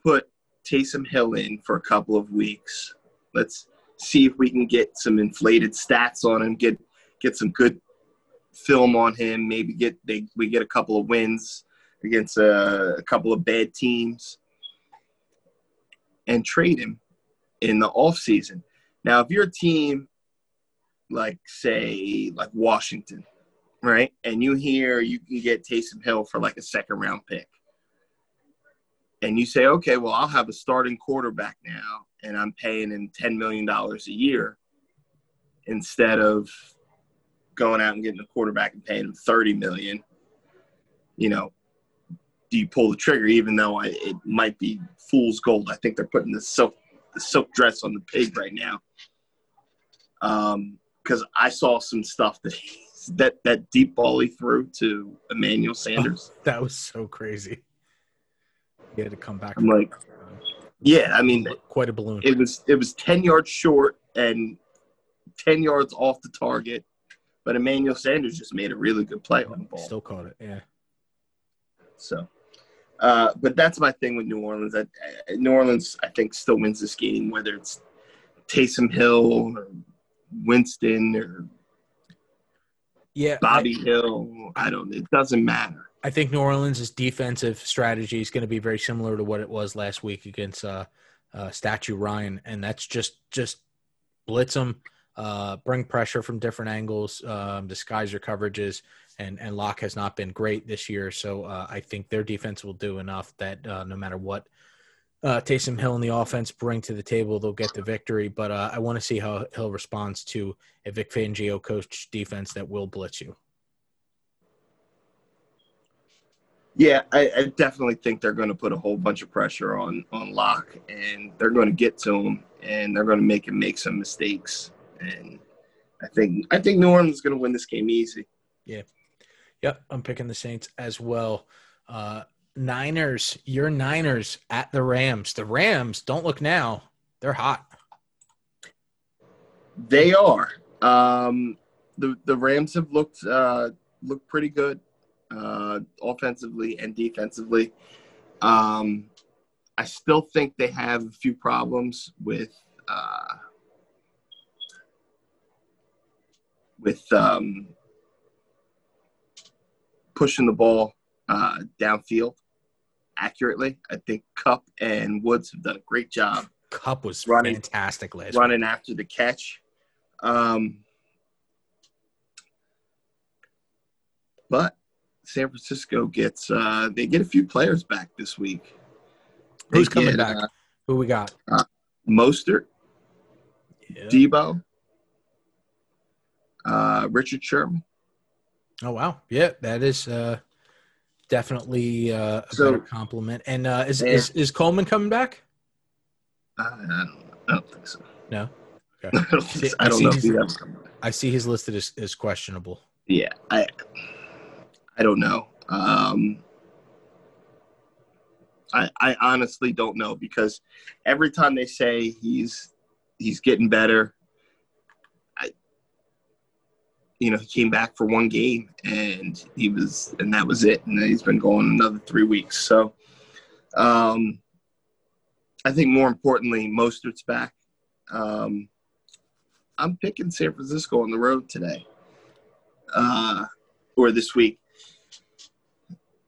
put Taysom Hill in for a couple of weeks. Let's see if we can get some inflated stats on him, get get some good film on him. Maybe get they we get a couple of wins against a, a couple of bad teams, and trade him in the off season. Now, if you're a team like say like Washington, right, and you hear you can get Taysom Hill for like a second round pick, and you say, okay, well, I'll have a starting quarterback now, and I'm paying him ten million dollars a year instead of going out and getting a quarterback and paying him 30 million. You know do you pull the trigger? Even though I, it might be fool's gold. I think they're putting the silk the silk dress on the pig right now. Um because i saw some stuff that he, that that deep ball he threw to emmanuel sanders Oh, that was so crazy. He had to come back. i'm like yeah i mean quite a balloon. it was it was 10 yards short and 10 yards off the target but emmanuel sanders just made a really good play on the ball Still caught it. Yeah. So, uh, but that's my thing with New Orleans. I, I, New Orleans, I think, still wins this game, whether it's Taysom Hill or Winston or Yeah. Bobby Hill. I don't. It doesn't matter. I think New Orleans' defensive strategy is going to be very similar to what it was last week against uh, uh, Statue Ryan, and that's just just blitz them, uh, bring pressure from different angles, um, disguise your coverages, and and Lock has not been great this year, so uh, I think their defense will do enough that uh, no matter what uh, Taysom Hill and the offense bring to the table, they'll get the victory. But uh, I want to see how Hill responds to a Vic Fangio coach defense that will blitz you. Yeah, I, I definitely think they're going to put a whole bunch of pressure on on Lock, and they're going to get to him, and they're going to make him make some mistakes. And I think I think New Orleans is going to win this game easy. Yeah, yep, I'm picking the Saints as well. Uh, Niners, your Niners at the Rams. The Rams, don't look now. They're hot. They are. Um, the the Rams have looked uh, looked pretty good, uh, offensively and defensively. Um, I still think they have a few problems with uh, with um, pushing the ball uh, downfield accurately. I think Kupp and Woods have done a great job Kupp was Running- fantastic last week. running after the catch. Um, but San Francisco gets uh, they get a few players back this week. They Who's coming get, back? Uh, Who we got? Mostert, Yeah. Deebo, uh, Richard Sherman. Oh wow, yeah, that is uh, definitely uh, a So- better compliment. And uh, is, Yeah. is is Coleman coming back? Uh, I don't, I don't think so. No. I don't, so. I don't see know if he's- come back. I see he's listed as, as questionable. Yeah, I I don't know. Um, I I honestly don't know because every time they say he's he's getting better, I you know he came back for one game and he was and that was it, and he's been going another three weeks. So, um, I think more importantly, Mostert's back. Um, I'm picking San Francisco on the road today uh, or this week.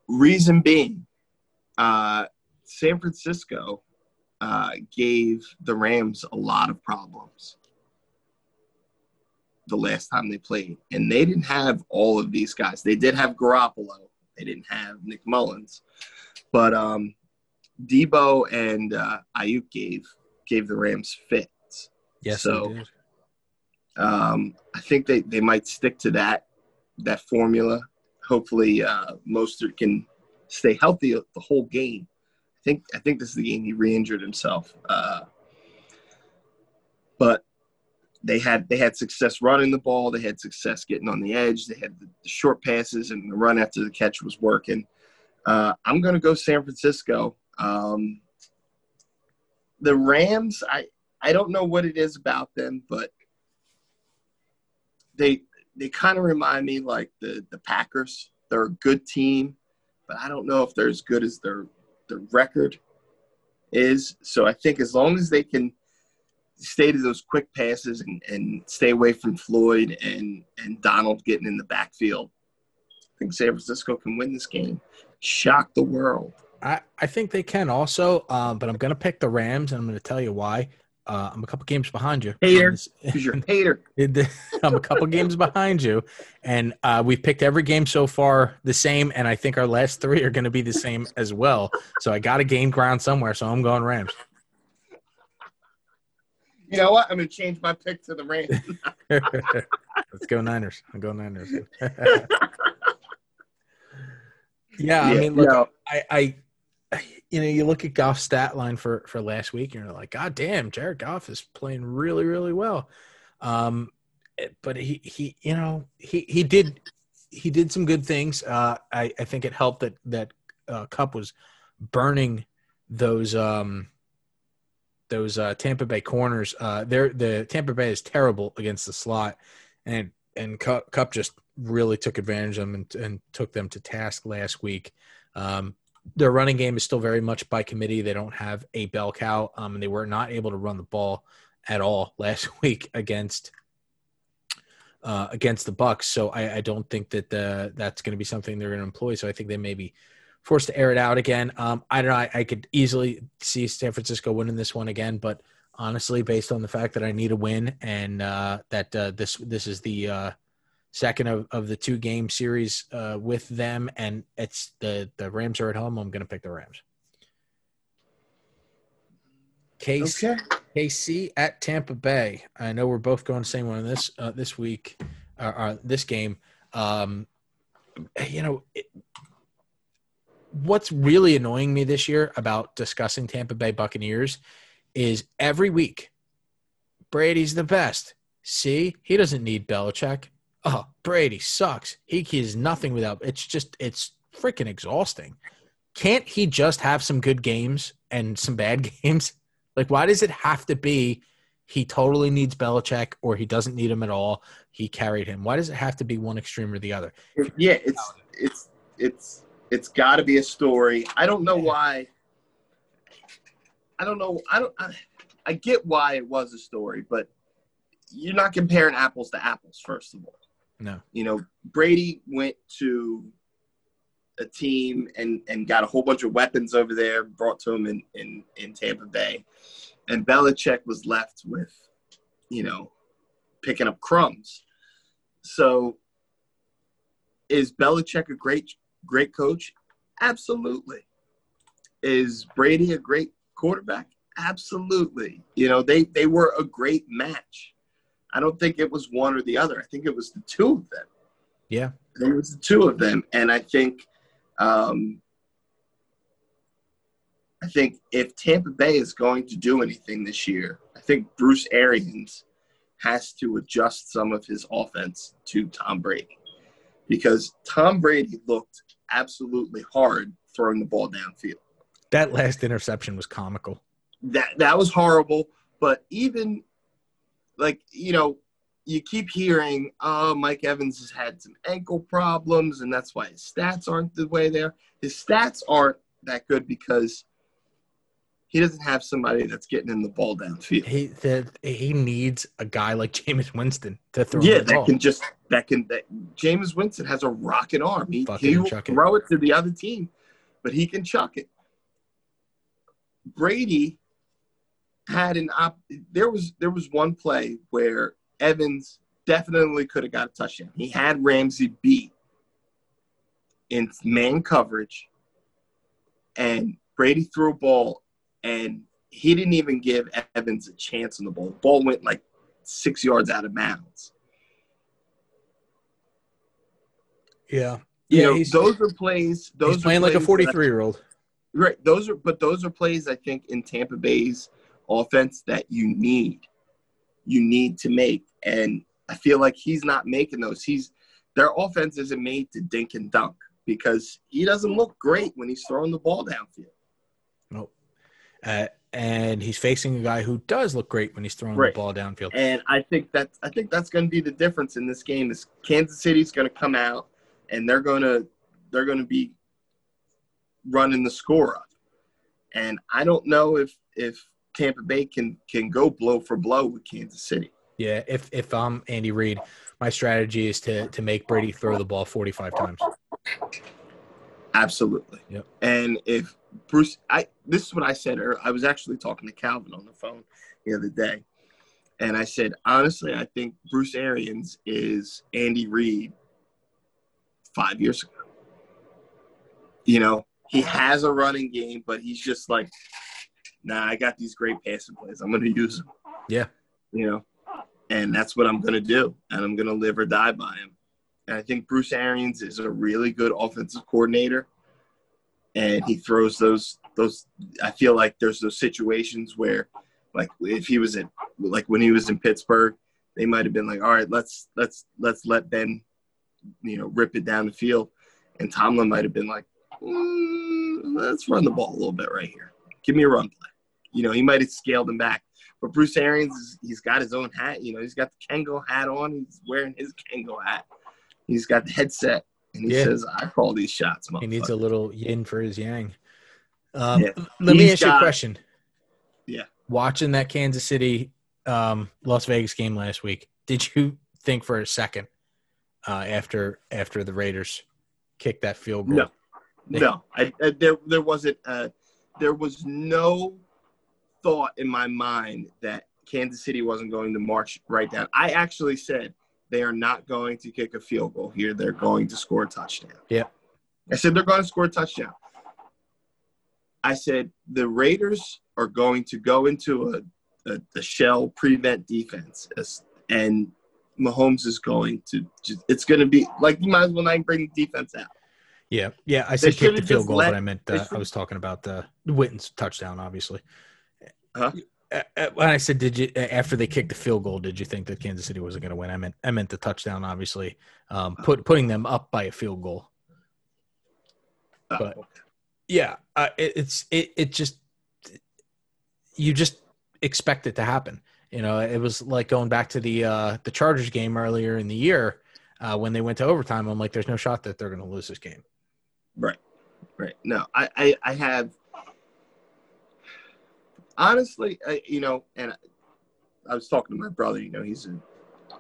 Reason being, uh, San Francisco uh, gave the Rams a lot of problems the last time they played, and they didn't have all of these guys. They did have Garoppolo. They didn't have Nick Mullens, but um, Deebo and uh, Aiyuk gave gave the Rams fits. Yes, So-. Um, I think they, they might stick to that that formula. Hopefully, uh, Mostert can stay healthy the whole game. I think I think this is the game he re-injured himself. Uh, but they had they had success running the ball. They had success getting on the edge. They had the, short passes and the run after the catch was working. Uh, I'm going to go San Francisco. Um, the Rams, I I don't know what it is about them, but they they kind of remind me like the the Packers. They're a good team, but I don't know if they're as good as their their record is. So I think as long as they can stay to those quick passes and, and stay away from Floyd and and Donald getting in the backfield, I think San Francisco can win this game. Shock the world. I, I think they can also, um, but I'm going to pick the Rams, and I'm going to tell you why. Uh, I'm a couple games behind you. Hater. on this- Because you're a hater. I'm a couple games behind you, and uh, we've picked every game so far the same, and I think our last three are going to be the same as well. So I got to gain ground somewhere. So I'm going Rams. You know what? I'm gonna change my pick to the Rams. Let's go Niners. I'm going Niners. yeah, I mean, look, no, I, I, you know, you look at Goff's stat line for for last week, and you're like, God damn, Jared Goff is playing really, really well. Um, but he he, you know, he he did he did some good things. Uh, I I think it helped that that uh, Kupp was burning those um those uh, Tampa Bay corners. Uh, they're the Tampa Bay is terrible against the slot, and and Kupp, Kupp just really took advantage of them and, and took them to task last week. Um, their running game is still very much by committee. They don't have a bell cow, um, and they were not able to run the ball at all last week against uh, against the Bucs. So I, I don't think that the, that's going to be something they're going to employ. So I think they may be forced to air it out again. Um, I don't know. I, I could easily see San Francisco winning this one again, but honestly, based on the fact that I need a win and uh, that uh, this this is the uh, second of, of the two game series uh, with them, and it's the the Rams are at home. I'm going to pick the Rams. Case okay. KC at Tampa Bay. I know we're both going the same one this uh, this week, or, uh, this game. Um, you know, it, what's really annoying me this year about discussing Tampa Bay Buccaneers is every week, Brady's the best. See, he doesn't need Belichick. Oh, Brady sucks. He is nothing without. It's just it's freaking exhausting. Can't he just have some good games and some bad games? Like, why does it have to be he totally needs Belichick or he doesn't need him at all? He carried him. Why does it have to be one extreme or the other? Yeah, it's it's it's it's got to be a story. I don't know why. I don't know. I don't. I, I get why it was a story, but you're not comparing apples to apples. First of all, No. you know Brady went to a team and and got a whole bunch of weapons over there brought to him in in in Tampa Bay, and Belichick was left with, you know, picking up crumbs. So, is Belichick a great great coach? Absolutely. Is Brady a great quarterback? Absolutely. You know, they they were a great match. I don't think it was one or the other. I think it was the two of them. Yeah. It was the two of them, and I think, um, I think if Tampa Bay is going to do anything this year, I think Bruce Arians has to adjust some of his offense to Tom Brady, because Tom Brady looked absolutely hard throwing the ball downfield. That last interception was comical. That that was horrible. But even like you know, you keep hearing, oh, Mike Evans has had some ankle problems, and that's why his stats aren't the way they are. His stats aren't that good because he doesn't have somebody that's getting in the ball downfield. He the, he needs a guy like Jameis Winston to throw Yeah, that ball. can just that can that James Winston has a rocket arm. He Fucking he will it. throw it to the other team, but he can chuck it. Brady had an op there was there was one play where Evans definitely could have got a touchdown. He had Ramsey beat in man coverage and Brady threw a ball and he didn't even give Evans a chance on the ball. The ball went like six yards out of bounds. yeah. You Yeah, know, he's- those are plays. Those He's are playing like a 43 year old. right. Those are, but those are plays I think in Tampa Bay's offense that you need, you need to make, and I feel like he's not making those. He's their offense isn't made to dink and dunk because he doesn't look great when he's throwing the ball downfield. Uh, and he's facing a guy who does look great when he's throwing Right. the ball downfield. And I think that's I think that's going to be the difference in this game. Is Kansas City's going to come out and they're going to they're going to be running the score up. And I don't know if if Tampa Bay can can go blow for blow with Kansas City. Yeah, if if I'm Andy Reid, my strategy is to to make Brady throw the ball 45 times. Absolutely. Yep. And if Bruce, I this is what I said. Or I was actually talking to Calvin on the phone the other day, and I said honestly, I think Bruce Arians is Andy Reid five years ago. You know, he has a running game, but he's just like, nah, I got these great passing plays. I'm going to use them. Yeah. You know, and that's what I'm going to do, and I'm going to live or die by him. And I think Bruce Arians is a really good offensive coordinator, and he throws those those. I feel like there's those situations where, like, if he was in, like when he was in Pittsburgh, they might have been like, all right, let's let's let's let Ben, you know, rip it down the field, and Tomlin might have been like, mm, let's run the ball a little bit right here. Give me a run play. You know, he might have scaled him back. But Bruce Arians, he's got his own hat. You know, he's got the Kangol hat on. He's wearing his Kangol hat. He's got the headset, and he Yeah. says, "I call these shots." He needs a little yin for his yang. Um, Yeah. Let me He's ask you a question. Yeah. Watching that Kansas City, um, Las Vegas game last week, did you think for a second uh, after after the Raiders kicked that field goal? No, no. I, I, there, there wasn't. Uh, there was no thought in my mind that Kansas City wasn't going to march right down. I actually said they are not going to kick a field goal here. They're going to score a touchdown. Yeah. I said they're going to score a touchdown. I said the Raiders are going to go into a, a, a shell prevent defense, and Mahomes is going to. Just, it's going to be like you might as well not bring the defense out. Yeah, yeah. I said kick the field goal, let- but I meant uh, I was talking about the Witten's touchdown, obviously. Huh? Uh, uh, When I said, did you uh, after they kicked the field goal, did you think that Kansas City wasn't going to win? I meant I meant the touchdown, obviously, um, put putting them up by a field goal. Uh, But- Yeah, uh, it, it's it it just you just expect it to happen. You know, it was like going back to the uh, the Chargers game earlier in the year uh, when they went to overtime. I'm like, there's no shot that they're going to lose this game. Right. Right. No, I, I, I have honestly, I, you know, and I was talking to my brother, you know, he's a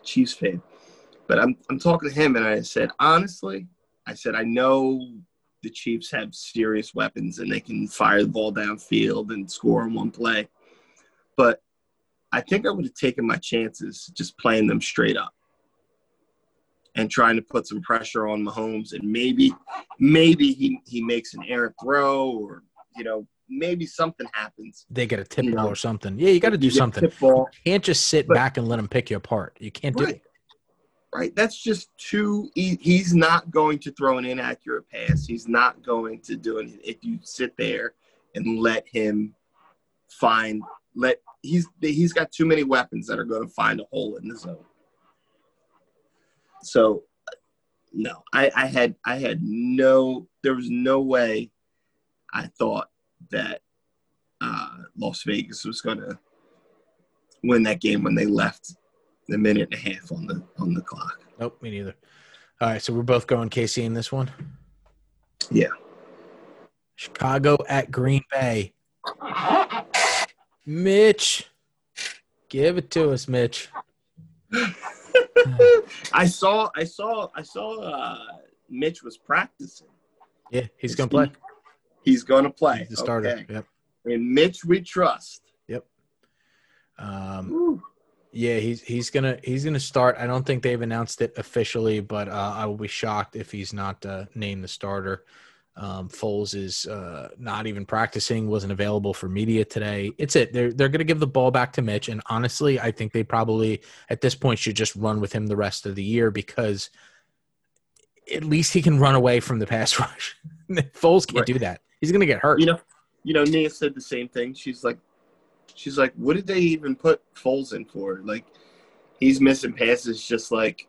Chiefs fan, but I'm, I'm talking to him and I said, honestly, I said, I know the Chiefs have serious weapons and they can fire the ball downfield and score in one play, but I think I would have taken my chances just playing them straight up and trying to put some pressure on Mahomes and maybe maybe he, he makes an errant throw or you know maybe something happens They get a tip You ball know, or something. Yeah, you got to do something. You can't just sit But- back and let them pick you apart. You can't do right it. Right? That's just too e- he's not going to throw an inaccurate pass. He's not going to do it if you sit there and let him find let he's he's got too many weapons that are going to find a hole in the zone. So no i i had i had no there was no way i thought that uh las vegas was going to win that game when they left a minute and a half on the on the clock Nope, me neither. All right, so we're both going KC in this one. Yeah. Chicago at Green Bay. Mitch, give it to us, Mitch. I saw I saw I saw uh Mitch was practicing. Yeah, he's gonna play. He's going to play. He's the starter. Okay. Yep. And Mitch we trust. Yep. Um, Woo. Yeah, he's he's gonna he's gonna start. I don't think they've announced it officially, but uh, I will be shocked if he's not uh, named the starter. Um, Foles is uh, not even practicing, wasn't available for media today. It's it. They're they're gonna give the ball back to Mitch, and honestly, I think they probably at this point should just run with him the rest of the year because at least he can run away from the pass rush. Foles can't Right. do that. He's gonna get hurt. You know, you know, Nia said the same thing. She's like she's like, what did they even put Foles in for? Like he's missing passes just like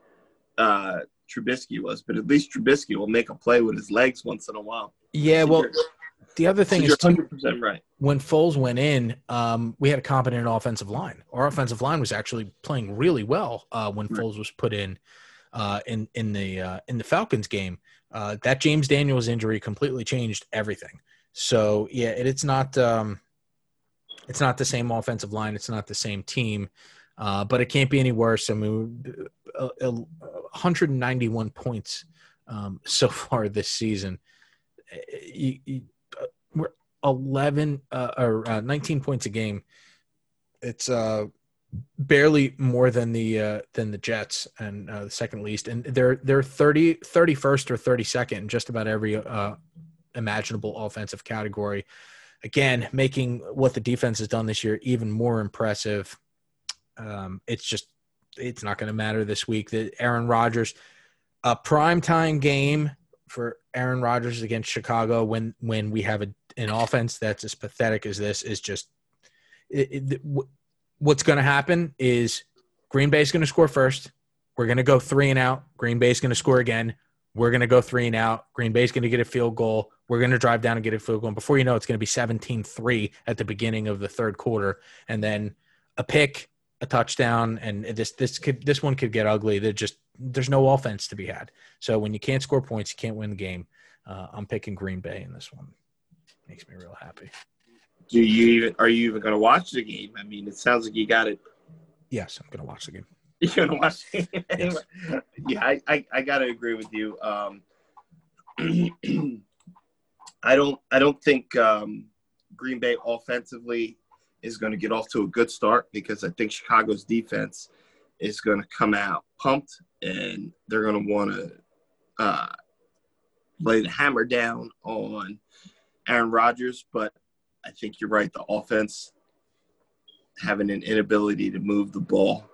uh Trubisky was, but at least Trubisky will make a play with his legs once in a while. yeah, well, the other so thing you're is 100% right. when Foles went in, um, we had a competent offensive line. Our offensive line was actually playing really well uh, when Right. Foles was put in uh, in in the uh, in the Falcons game. Uh, that James Daniels injury completely changed everything. So yeah, it, it's not um, It's not the same offensive line. It's not the same team, uh, but it can't be any worse. I mean, uh, uh, 191 points um, so far this season. You, you, uh, we're 11 uh, or uh, 19 points a game. It's uh, barely more than the uh, than the Jets and the second least, and they're they're 30 31st or 32nd in just about every imaginable offensive category. Again, making what the defense has done this year even more impressive. Um, it's just it's not going to matter this week. That Aaron Rodgers, a prime time game for Aaron Rodgers against Chicago when when we have a, an offense that's as pathetic as this is just it, it, what's going to happen is Green Bay is going to score first. We're going to go three and out. Green Bay is going to score again. We're going to go three and out. Green Bay is going to get a field goal. We're going to drive down and get a field goal. And before you know, it's going to be 17 3 at the beginning of the third quarter. And then a pick, a touchdown. And this, this could, this one could get ugly. There just, there's no offense to be had. So when you can't score points, you can't win the game. Uh, I'm picking Green Bay in this one. Makes me real happy. Do you even are you even going to watch the game? I mean, it sounds like you got it. Yes, I'm going to watch the game. You're going to watch yeah, I, I, I got to agree with you. Um, I don't I don't think um, Green Bay offensively is going to get off to a good start because I think Chicago's defense is going to come out pumped and they're going to want to uh, lay the hammer down on Aaron Rodgers. But I think you're right. The offense having an inability to move the ball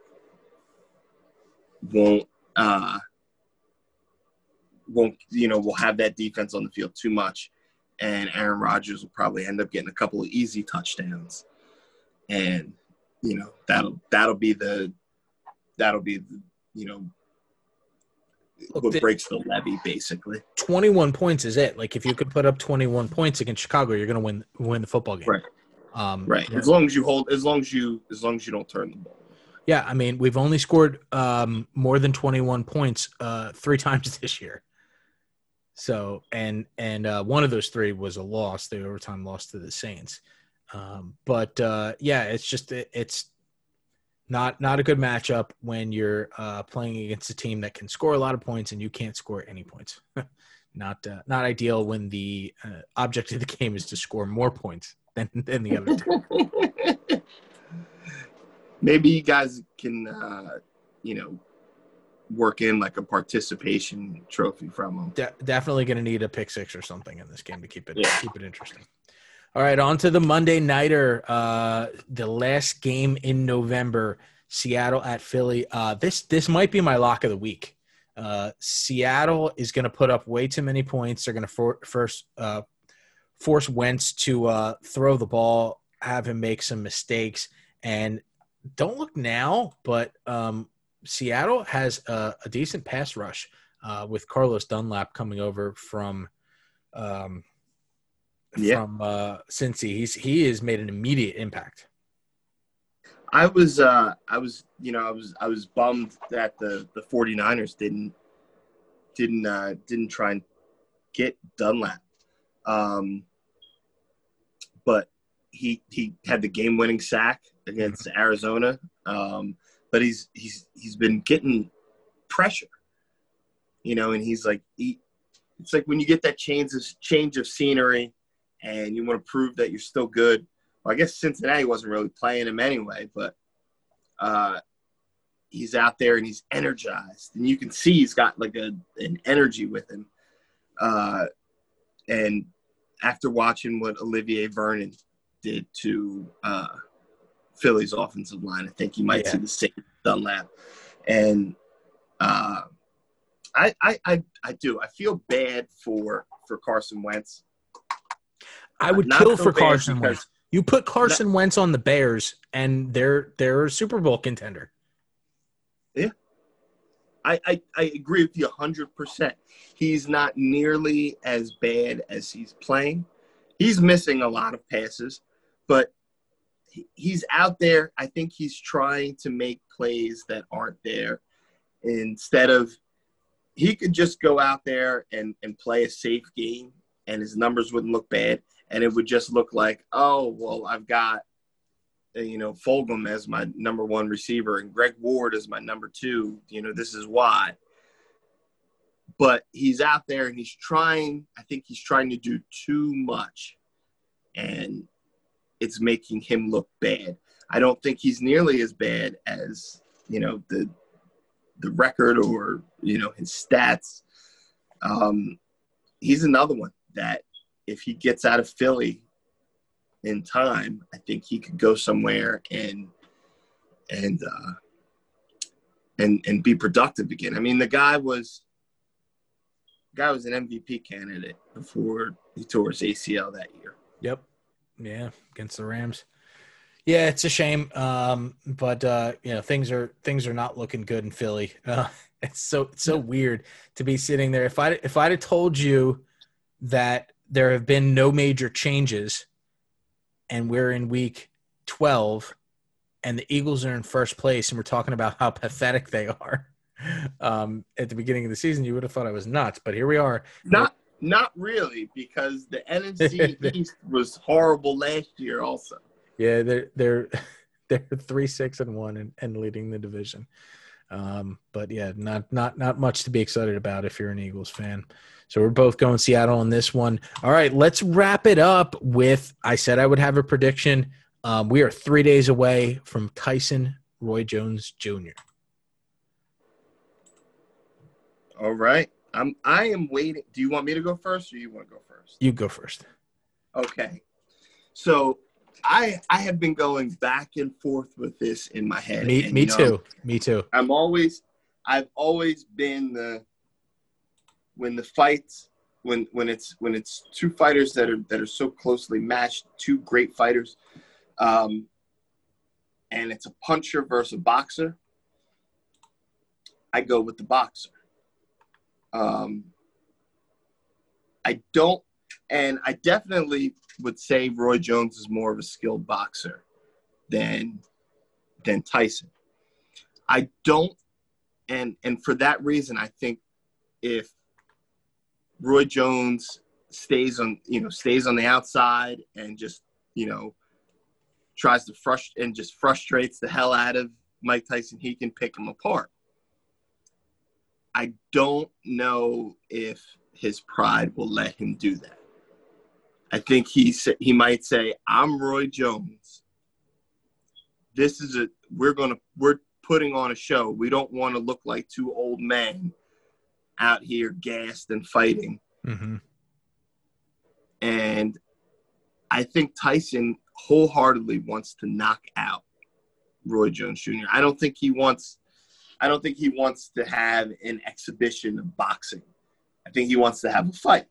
won't uh, won't you know will have that defense on the field too much, and Aaron Rodgers will probably end up getting a couple of easy touchdowns, and you know that'll that'll be the that'll be the, you know Look, what the- breaks the levee basically. 21 points is it. Like if you could put up 21 points against Chicago, you're going to win win the football game. Right. Um, Right. As long as you hold, as long as you, as long as you don't turn the ball. Yeah, I mean, we've only scored um, more than 21 points uh, three times this year. So, and and uh, one of those three was a loss, the overtime loss to the Saints. Um, but uh, yeah, it's just it, it's not not a good matchup when you're uh, playing against a team that can score a lot of points and you can't score any points. not uh, not ideal when the uh, object of the game is to score more points than than the other team. Maybe you guys can, uh, you know, work in like a participation trophy from them. De- definitely going to need a pick six or something in this game to keep it Yeah. keep it interesting. All right, on to the Monday nighter, uh, the last game in November, Seattle at Philly. Uh, this this might be my lock of the week. Uh, Seattle is going to put up way too many points. They're going to for, first uh, force Wentz to uh, throw the ball, have him make some mistakes, and don't look now, but um, Seattle has a, a decent pass rush uh, with Carlos Dunlap coming over from um, Yeah. from uh, Cincy. He's he has made an immediate impact. I was, uh, I was, you know, I was, I was bummed that the the 49ers didn't, didn't, uh, didn't try and get Dunlap. Um, but he he had the game winning sack against Arizona. Um, but he's he's he's been getting pressure, you know, and he's like he, it's like when you get that change of change of scenery, and you want to prove that you're still good. Well, I guess Cincinnati wasn't really playing him anyway, but uh, he's out there and he's energized, and you can see he's got like a an energy with him. Uh, and after watching what Olivier Vernon did to uh, Philly's offensive line, I think you might Yeah. see the same Dunlap. And uh, I, I, I, I do. I feel bad for for Carson Wentz. I would Not kill for Carson Wentz. You put Carson Wentz on the Bears, and they're they're a Super Bowl contender. I, I, I agree with you 100%. He's not nearly as bad as he's playing. He's missing a lot of passes, but he's out there. I think he's trying to make plays that aren't there instead of he could just go out there and, and play a safe game and his numbers wouldn't look bad. And it would just look like, oh, well, I've got you know, Fulgham as my number one receiver and Greg Ward as my number two. You know, this is why. But he's out there and he's trying, I think he's trying to do too much. And it's making him look bad. I don't think he's nearly as bad as, you know, the the record or, you know, his stats. Um, he's another one that if he gets out of Philly in time, I think he could go somewhere and and uh, and and be productive again. I mean, the guy was guy was an MVP candidate before he tore his ACL that year. Yep. Yeah, against the Rams. Yeah, it's a shame, um, but uh, you know things are things are not looking good in Philly. Uh, it's so it's so weird to be sitting there. If I if I'd have told you that there have been no major changes and we're in week 12 and the Eagles are in first place and we're talking about how pathetic they are um, at the beginning of the season, you would have thought I was nuts. But here we are. Not not really, because the NFC East was horrible last year also. Yeah, they're they're they're three, six, and one and, and leading the division. Um, but yeah, not not not much to be excited about if you're an Eagles fan. So we're both going Seattle on this one. All right, let's wrap it up with I said I would have a prediction. Um, we are three days away from Tyson Roy Jones Jr. All right. I'm I am waiting. Do you want me to go first or you want to go first? You go first. Okay. So I I have been going back and forth with this in my head. Me, and, me know, too. Me too. I'm always I've always been the when the fights when when it's when it's two fighters that are that are so closely matched, two great fighters, um, and it's a puncher versus a boxer. I go with the boxer. Um, I don't, and I definitely would say Roy Jones is more of a skilled boxer than than Tyson. I don't, and and for that reason, I think if Roy Jones stays on, you know, stays on the outside and just, you know, tries to frustrate and just frustrates the hell out of Mike Tyson, he can pick him apart. I don't know if his pride will let him do that. I think he he might say, "I'm Roy Jones. This is a we're gonna we're putting on a show. We don't want to look like two old men out here gassed and fighting." Mm-hmm. And I think Tyson wholeheartedly wants to knock out Roy Jones Jr. I don't think he wants I don't think he wants to have an exhibition of boxing. I think he wants to have a fight.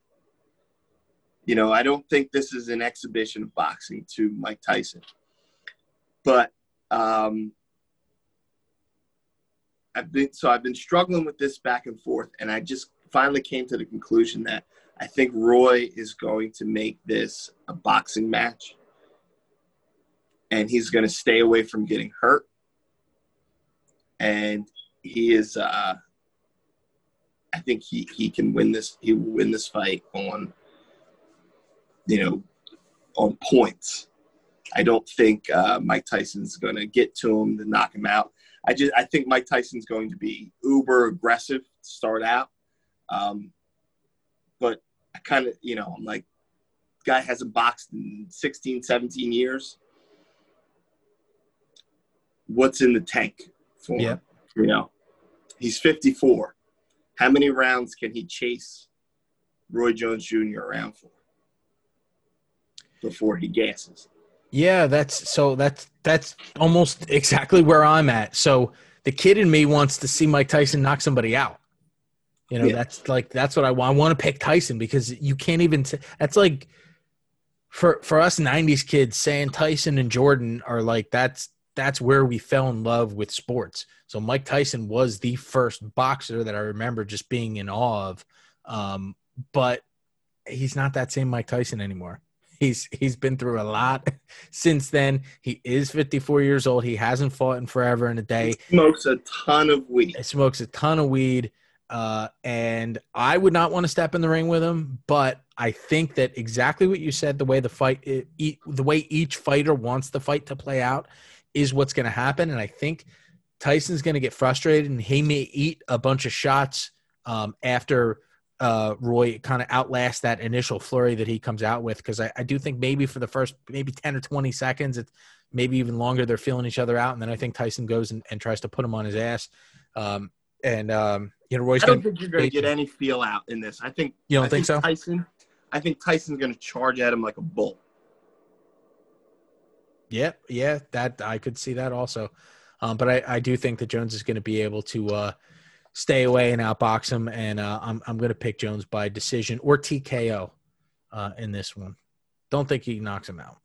You know, I don't think this is an exhibition of boxing to Mike Tyson. But um, I've been so I've been struggling with this back and forth, and I just finally came to the conclusion that I think Roy is going to make this a boxing match, and he's going to stay away from getting hurt. And he is, uh, I think he he can win this. He will win this fight on, you know, on points. I don't think uh, Mike Tyson's going to get to him to knock him out. I just I think Mike Tyson's going to be uber aggressive to start out. Um, but I kind of, you know, I'm like, guy hasn't boxed in 16, 17 years. What's in the tank for him? Yeah. You know, he's 54. How many rounds can he chase Roy Jones Jr. around for before he gasses? Yeah, that's so that's that's almost exactly where I'm at. So the kid in me wants to see Mike Tyson knock somebody out. You know, Yeah. that's like that's what I want. I want to pick Tyson because you can't even. T- that's like for for us '90s kids saying Tyson and Jordan are like that's that's where we fell in love with sports. So Mike Tyson was the first boxer that I remember just being in awe of. Um, but he's not that same Mike Tyson anymore. He's he's been through a lot since then. He is 54 years old. He hasn't fought in forever and a day. He Smokes a ton of weed. He smokes a ton of weed. uh, and I would not want to step in the ring with him. But I think that exactly what you said, the way the fight, it, the way each fighter wants the fight to play out, is what's going to happen. And I think Tyson's going to get frustrated, and he may eat a bunch of shots um, after uh, Roy kind of outlasts that initial flurry that he comes out with. Because I, I do think maybe for the first maybe ten or twenty seconds, it's maybe even longer. They're feeling each other out, and then I think Tyson goes and, and tries to put him on his ass. Um, and um, you know, Roy's I don't gonna, think you're going to get any feel out in this. I think You don't I think so? Tyson, I think Tyson's going to charge at him like a bull. Yeah, yeah, that I could see that also. Um, but I, I do think that Jones is going to be able to uh, stay away and outbox him, and uh, I'm I'm going to pick Jones by decision or TKO uh, in this one. Don't think he knocks him out.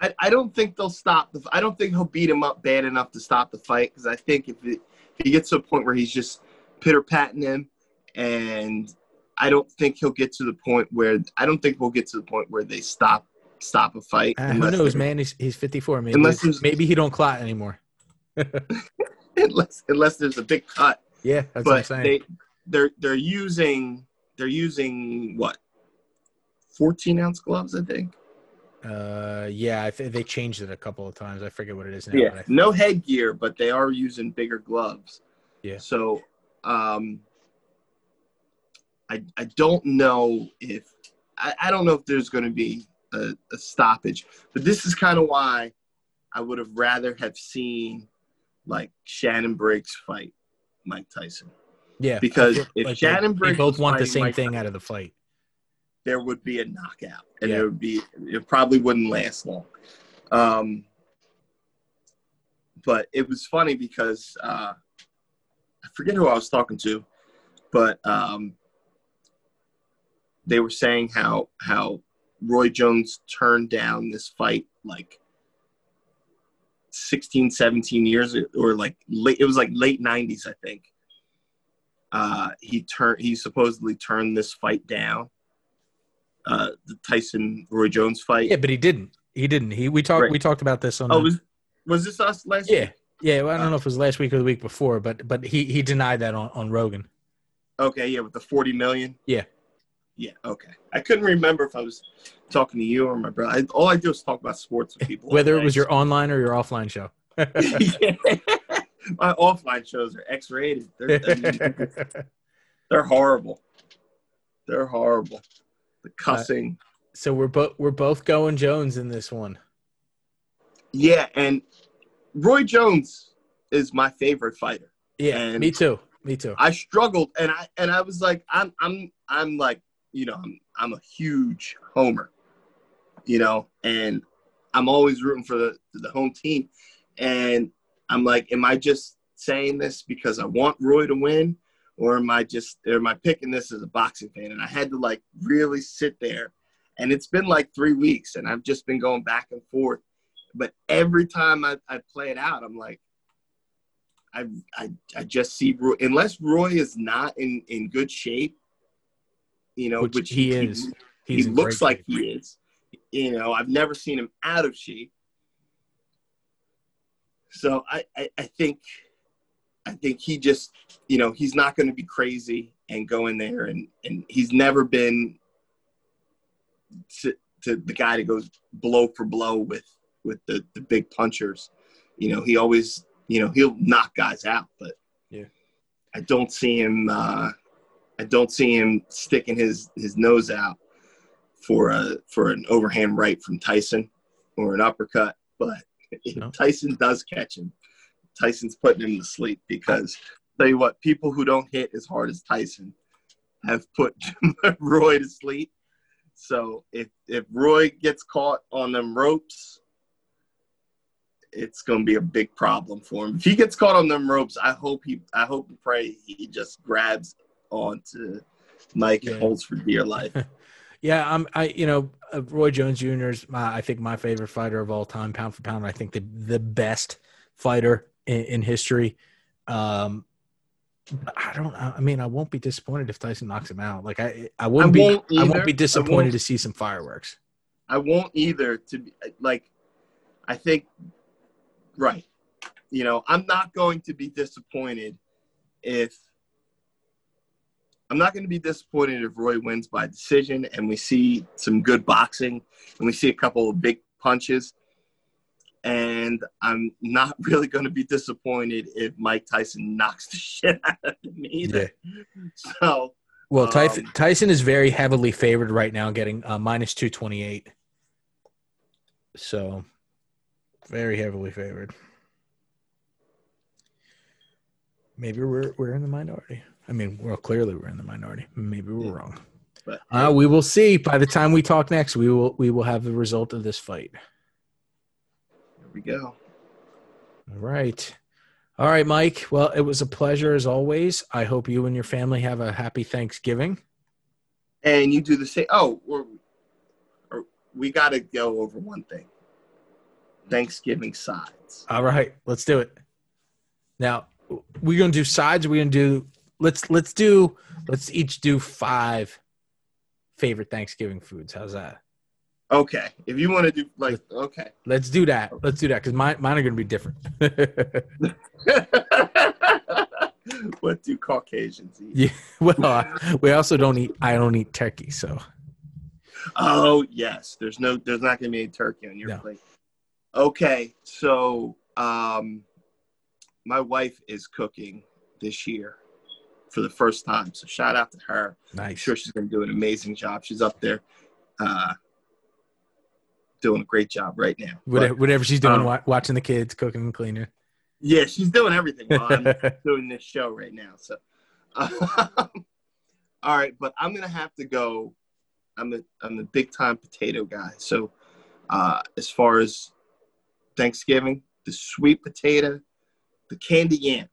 I, I don't think they'll stop the. I don't think he'll beat him up bad enough to stop the fight because I think if, it, if he gets to a point where he's just pitter patting him, and I don't think he'll get to the point where I don't think we'll get to the point where they stop stop a fight. Uh, who knows, man? He's he's 54. Maybe Unless maybe he don't clot anymore. Unless unless there's a big cut, Yeah, that's what I'm but saying. they they're they're using they're using what 14 ounce gloves, I think. uh, yeah, I think they changed it a couple of times. I forget what it is now. but I no headgear, but they are using bigger gloves. Yeah. So, um, I I don't know if I, I don't know if there's going to be a, a stoppage, but this is kind of why I would have rather have seen like Shannon Briggs fight Mike Tyson yeah, because if like Shannon they Briggs both want the same Mike thing Tyson, out of the fight. there would be a knockout, and Yeah. it would be it probably wouldn't last long. Um, but it was funny because uh, I forget who I was talking to, but um, they were saying how how Roy Jones turned down this fight like 16, 17 years or like late, it was like late 90s, I think. Uh, he turned he supposedly turned this fight down. Uh, the Tyson Roy Jones fight. Yeah, but he didn't. He didn't. He we talked Right. we talked about this on. Oh, the- was was this us last? yeah, week? yeah. Well, I don't know if it was last week or the week before, but but he he denied that on on Rogan. Okay, yeah, with the forty million. Yeah. Yeah. Okay. I couldn't remember if I was talking to you or my brother. I, all I do is talk about sports with people. Whether it was your online or your offline show. my offline shows are X-rated. They're, they're horrible. They're horrible. The uh, cussing. so we're both we're both going Jones in this one. yeah, and Roy Jones is my favorite fighter. Yeah, And- me too. Me too. I struggled, and I and I was like, I'm I'm I'm like, you know, I'm I'm a huge homer, you know, and I'm always rooting for the the home team, and I'm like, am I just saying this because I want Roy to win, or am I just am I picking this as a boxing fan? And I had to like really sit there, and it's been like three weeks, and I've just been going back and forth, but every time I, I play it out, I'm like. I, I I just see Roy, unless Roy is not in in good shape, you know, Which which, he is. He, He's in looks like shape. he is. You know, I've never seen him out of shape. So I, I, I think I think he just you know he's not going to be crazy and go in there and and he's never been to, to the guy that goes blow for blow with with the the big punchers. You know, he always you know he'll knock guys out, but Yeah. I don't see him. Uh, I don't see him sticking his his nose out for a for an overhand right from Tyson or an uppercut. But No. Tyson does catch him, Tyson's putting him to sleep because tell you what, people who don't hit as hard as Tyson have put Roy to sleep. So if if Roy gets caught on them ropes, it's going to be a big problem for him. If he gets caught on them ropes, I hope he I hope and pray he just grabs onto Mike Yeah. holds for dear life. Yeah, I'm. I you know uh, Roy Jones Jr. is my I think my favorite fighter of all time, pound for pound. I think the the best fighter in, in history. Um, I don't. I mean, I won't be disappointed if Tyson knocks him out. Like I, I won't be. I won't be disappointed won't. to see some fireworks. I won't either. To be like, I think, right. You know, I'm not going to be disappointed if I'm not going to be disappointed if Roy wins by decision and we see some good boxing and we see a couple of big punches. And I'm not really going to be disappointed if Mike Tyson knocks the shit out of me either. So, Well, Tyson, Um, Tyson is very heavily favored right now, getting uh, minus 228. So, very heavily favored. Maybe we're we're in the minority. I mean, well, clearly we're in the minority. Maybe we're Yeah. wrong. but Uh, we will see. By the time we talk next, we will we will have the result of this fight. here we go. All right. All right, Mike. Well, it was a pleasure as always. I hope you and your family have a happy Thanksgiving. And you do the same. Oh, we're, we got to go over one thing Thanksgiving sides. All right, let's do it. Now, we're gonna do sides. We're gonna do let's let's do let's each do five favorite Thanksgiving foods. How's that? Okay. If you want to do, like, okay. Let's do that. Let's do that because mine mine are gonna be different. what do Caucasians eat? yeah. Well, uh, we also don't eat. I don't eat turkey, so Oh yes, there's no, there's not gonna be any turkey on your No. plate. Okay, so um, my wife is cooking this year for the first time, so shout out to her. I'm sure she's gonna do an amazing job. She's up there, uh, doing a great job right now. Whatever, But, whatever she's doing, um, watching the kids, cooking and cleaning. yeah, she's doing everything while I'm doing this show right now. So, all right, but I'm gonna have to go. I'm a I'm a big time potato guy. So, uh, as far as Thanksgiving, the sweet potato, the candy yam,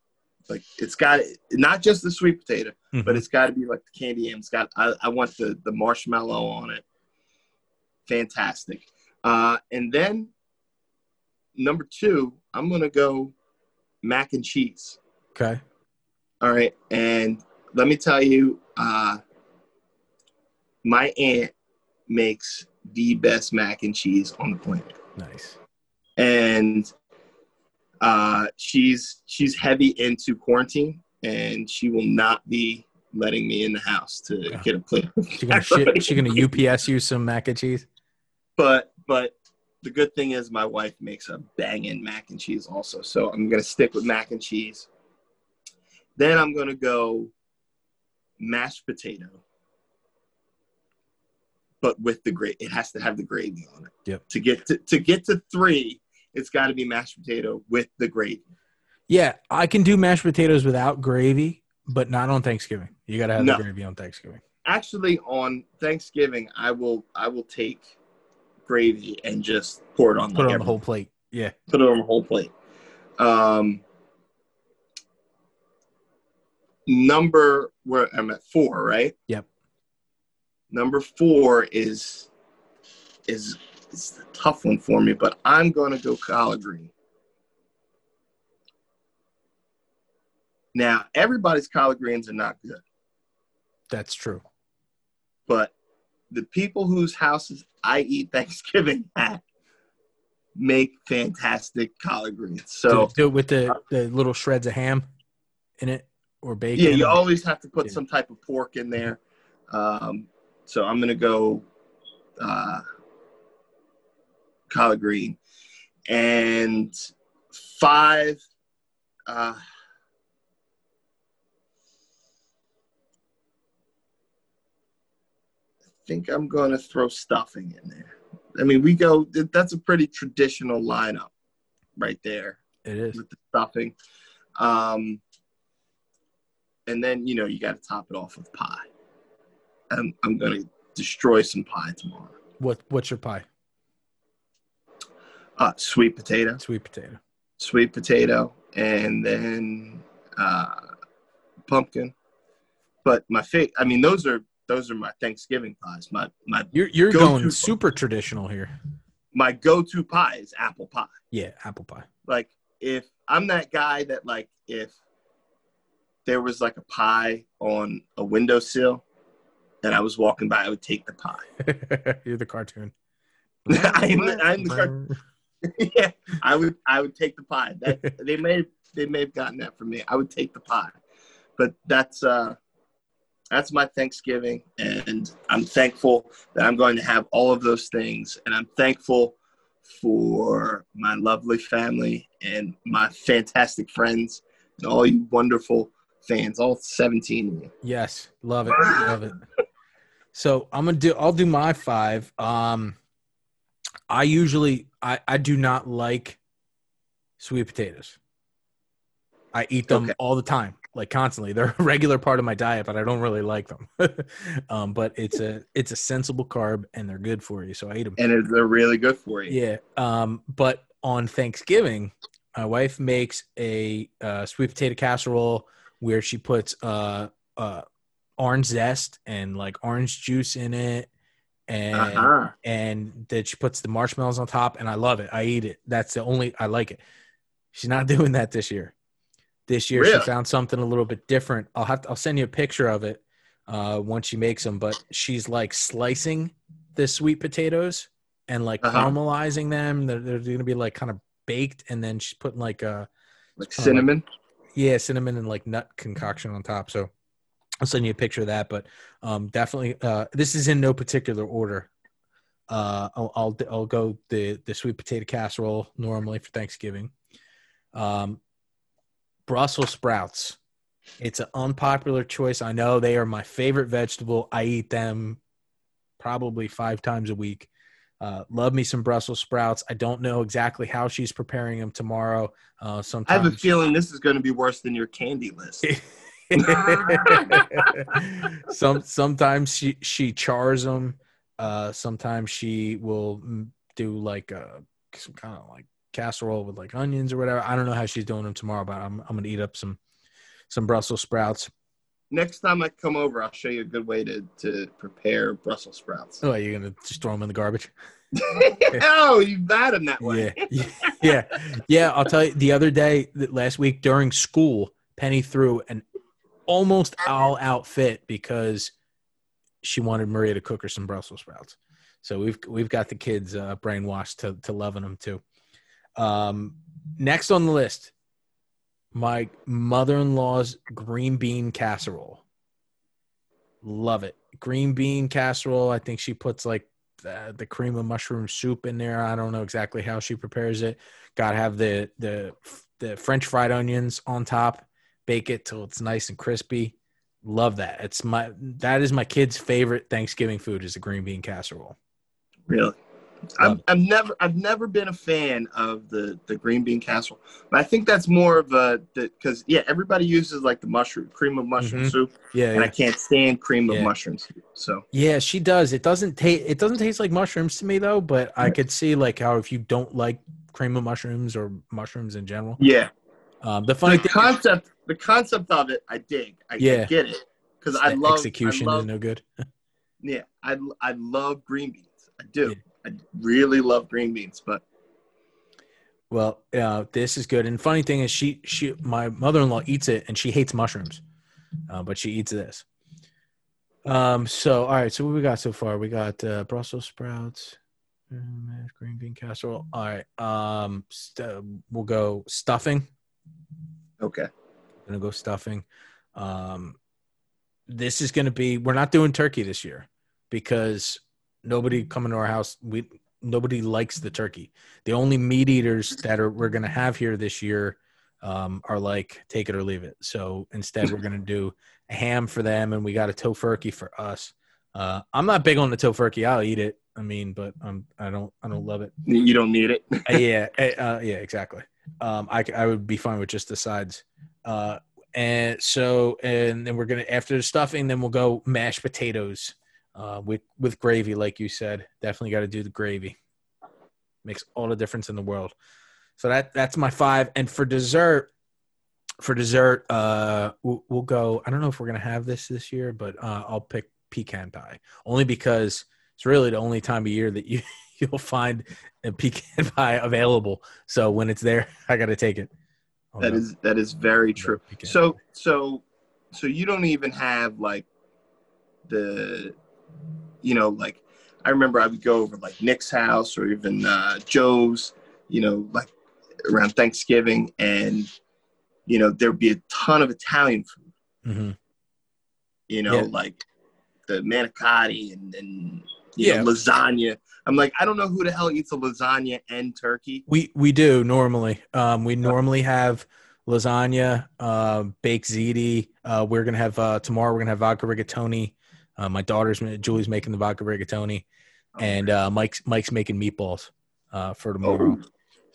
like it's got not just the sweet potato, Mm-hmm. but it's got to be like the candy yam. It's got I, I want the the marshmallow on it. Fantastic. Uh, and then number two, I'm gonna go mac and cheese. okay. All right, and let me tell you, uh, my aunt makes the best mac and cheese on the planet, Nice. and uh, she's she's heavy into quarantine, and she will not be letting me in the house to Yeah. get a plate. of She gonna she gonna UPS you some mac and cheese. but but the good thing is my wife makes a banging mac and cheese also, so I'm gonna stick with mac and cheese. Then I'm gonna go mashed potato, but with the gravy. It has to have the gravy on it. Yep. To get to, to get to three, it's got to be mashed potato with the gravy. Yeah, I can do mashed potatoes without gravy, but not on Thanksgiving. You gotta have No. the gravy on Thanksgiving. Actually, on Thanksgiving, I will I will take gravy and just pour it on Put it on the whole plate. Yeah. put it on the whole plate. Um, number where I'm at four, right? Yep. Number four is is is a tough one for me, but I'm gonna go collard green. Now, everybody's collard greens are not good, That's true. but the people whose houses I eat Thanksgiving at make fantastic collard greens. So do, do it with the, the little shreds of ham in it or bacon. Yeah, you always have to put Yeah. some type of pork in there. Um, so I'm gonna go uh, collard green, and five. Uh, I think I'm gonna throw stuffing in there. I mean, we go. That's a pretty traditional lineup, right there It is. with the stuffing. Um, and then you know you got to top it off with pie. I'm I'm gonna destroy some pie tomorrow. What what's your pie? Uh, sweet potato, Sweet potato. sweet potato, and then uh, pumpkin. But my favorite. I mean those are those are my Thanksgiving pies. My my You're you're going super traditional here. my go-to pie is apple pie. Yeah, apple pie. Like if I'm that guy that like if there was like a pie on a windowsill and I was walking by, I would take the pie. you're the cartoon. I'm the- I'm the car- yeah, I would I would take the pie. That they may they may have gotten that from me. I would take the pie, but that's uh that's my Thanksgiving, and I'm thankful that I'm going to have all of those things, and I'm thankful for my lovely family and my fantastic friends and all you wonderful fans, all 17 of you. Yes, love it, love it. So I'm gonna do. I'll do my five. Um, I usually I I do not like sweet potatoes. I eat them Okay. all the time, like constantly. They're a regular part of my diet, but I don't really like them. um, but it's a it's a sensible carb, and they're good for you, so I eat them. And they're really good for you. Yeah. Um, but on Thanksgiving, my wife makes a uh, sweet potato casserole where she puts uh, uh, orange zest and like orange juice in it, and Uh-huh. and that she puts the marshmallows on top, and I love it. I eat it. That's the only I like it. She's not doing that this year. This year Really? she found something a little bit different. I'll have to, I'll send you a picture of it uh, once she makes them. But she's like slicing the sweet potatoes and like Uh-huh. caramelizing them. They're, they're going to be like kind of baked, and then she's putting like uh Like kinda cinnamon. yeah cinnamon and like nut concoction on top. So I'll send you a picture of that. But um, definitely, uh, this is in no particular order. Uh, I'll, I'll I'll go the the sweet potato casserole normally for Thanksgiving. Um, Brussels sprouts. It's an unpopular choice. I know they are my favorite vegetable. I eat them probably five times a week. Uh, love me some Brussels sprouts. I don't know exactly how she's preparing them tomorrow. Uh, I have a feeling this is going to be worse than your candy list. some sometimes she she chars them. Uh, sometimes she will do like a some kind of like casserole with like onions or whatever. I don't know how she's doing them tomorrow, but I'm I'm gonna eat up some some Brussels sprouts. Next time I come over, I'll show you a good way to, to prepare Brussels sprouts. Oh, you're gonna just throw them in the garbage? oh, you bad them that way. Yeah, yeah, yeah, yeah. I'll tell you. The other day, last week during school, Penny threw an almost all outfit because she wanted Maria to cook her some Brussels sprouts. So we've we've got the kids uh, brainwashed to to loving them too. Um, next on the list, my mother-in-law's green bean casserole. Love it. Green bean casserole. I think she puts like the, the cream of mushroom soup in there. I don't know exactly how she prepares it. Got to have the the the French fried onions on top. Bake it till it's nice and crispy. Love that. It's my that is my kid's favorite Thanksgiving food is a green bean casserole. Really? I've, I've never I've never been a fan of the the green bean casserole, but I think that's more of a because yeah everybody uses like the mushroom cream of mushroom Mhm. soup, Yeah, and I can't stand cream of Yeah. mushroom soup. So Yeah, she does. It doesn't taste. It doesn't taste like mushrooms to me though. But I could see like how if you don't like cream of mushrooms or mushrooms in general. yeah, Um, the funny the concept the concept of it I dig. I Yeah. get it because I love execution I love, is no good. yeah I I love green beans. I do. Yeah. I really love green beans, but Well, uh, this is good. And funny thing is, she she my mother in law eats it and she hates mushrooms, uh, but she eats this. Um. So all right. So what we got so far? We got uh, Brussels sprouts, uh, green bean casserole. All right. Um. St- we'll go stuffing. okay. Gonna go stuffing. Um, this is gonna be. We're not doing turkey this year because nobody coming to our house. We nobody likes the turkey. The only meat eaters that are we're gonna have here this year um, are like take it or leave it. So instead, we're gonna do a ham for them, and we got a tofurkey for us. Uh, I'm not big on the tofurkey. I'll eat it. I mean, but um, I don't. I don't love it. You don't need it. Uh, yeah, uh, uh, yeah, exactly. Um, I, I would be fine with just the sides. Uh, and so, and then we're gonna after the stuffing, then we'll go mashed potatoes, uh, with with gravy, like you said. Definitely got to do the gravy. Makes all the difference in the world. So that that's my five. And for dessert, for dessert, uh, we'll, we'll go. I don't know if we're gonna have this this year, but uh, I'll pick pecan pie only because it's really the only time of year that you you'll find a pecan pie available. So when it's there, I got to take it. Oh, That no. is that is very true. So so so you don't even have like the you know like I remember I would go over like Nick's house or even uh, Joe's, you know, like around Thanksgiving, and you know there'd be a ton of Italian food. Mhm. you know, Yeah. like the manicotti and, and you Yeah. know, lasagna. I'm like, I don't know who the hell eats a lasagna and turkey. We we do normally. Um, we normally have lasagna, uh, baked ziti. Uh, we're gonna have uh, tomorrow. We're gonna have vodka rigatoni. Uh, my daughter's Julie's making the vodka rigatoni, and uh, Mike's Mike's making meatballs uh, for tomorrow. Oh,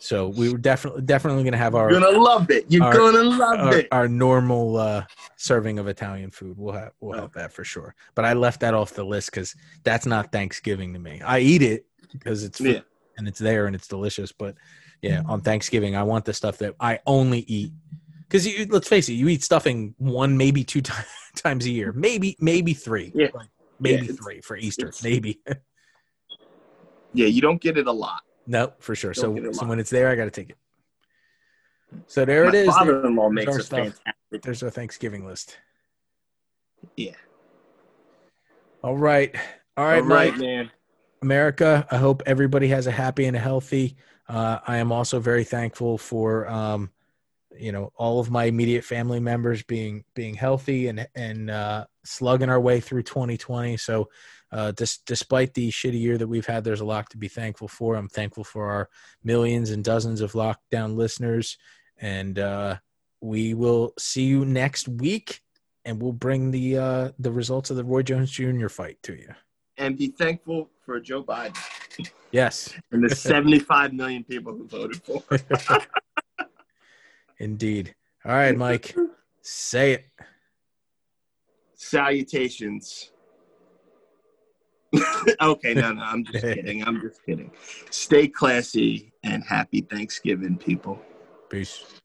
So we were definitely definitely gonna have our you're gonna love it. You're our- gonna love our, it. our normal uh, serving of Italian food. We'll have we'll have that for sure. But I left that off the list because that's not Thanksgiving to me. I eat it because it's Yeah. and it's there and it's delicious. But yeah, on Thanksgiving, I want the stuff that I only eat because you let's face it, you eat stuffing one maybe two ti- times a year, maybe maybe three, Yeah. Like, maybe Yeah, three for Easter, maybe. Yeah, you don't get it a lot. No, for sure. Don't So so when it's there, I got to take it. So there My it is. Father-in-law there's makes a stuff. fantastic. there's our Thanksgiving list. Yeah. All right. All right, All right, Mike. man. America. I hope everybody has a happy and a healthy. Uh, I am also very thankful for um, you know all of my immediate family members being being healthy and and uh, slugging our way through 2020. So, uh, dis- despite the shitty year that we've had, there's a lot to be thankful for. I'm thankful for our millions and dozens of lockdown listeners, and uh, we will see you next week. And we'll bring the uh, the results of the Roy Jones Jr. fight to you. And be thankful for Joe Biden Yes. and the 75 million people who voted for. him. Indeed. All right, Mike. Say it. Salutations. okay, no, no, I'm just kidding. I'm just kidding. Stay classy and happy Thanksgiving, people. Peace.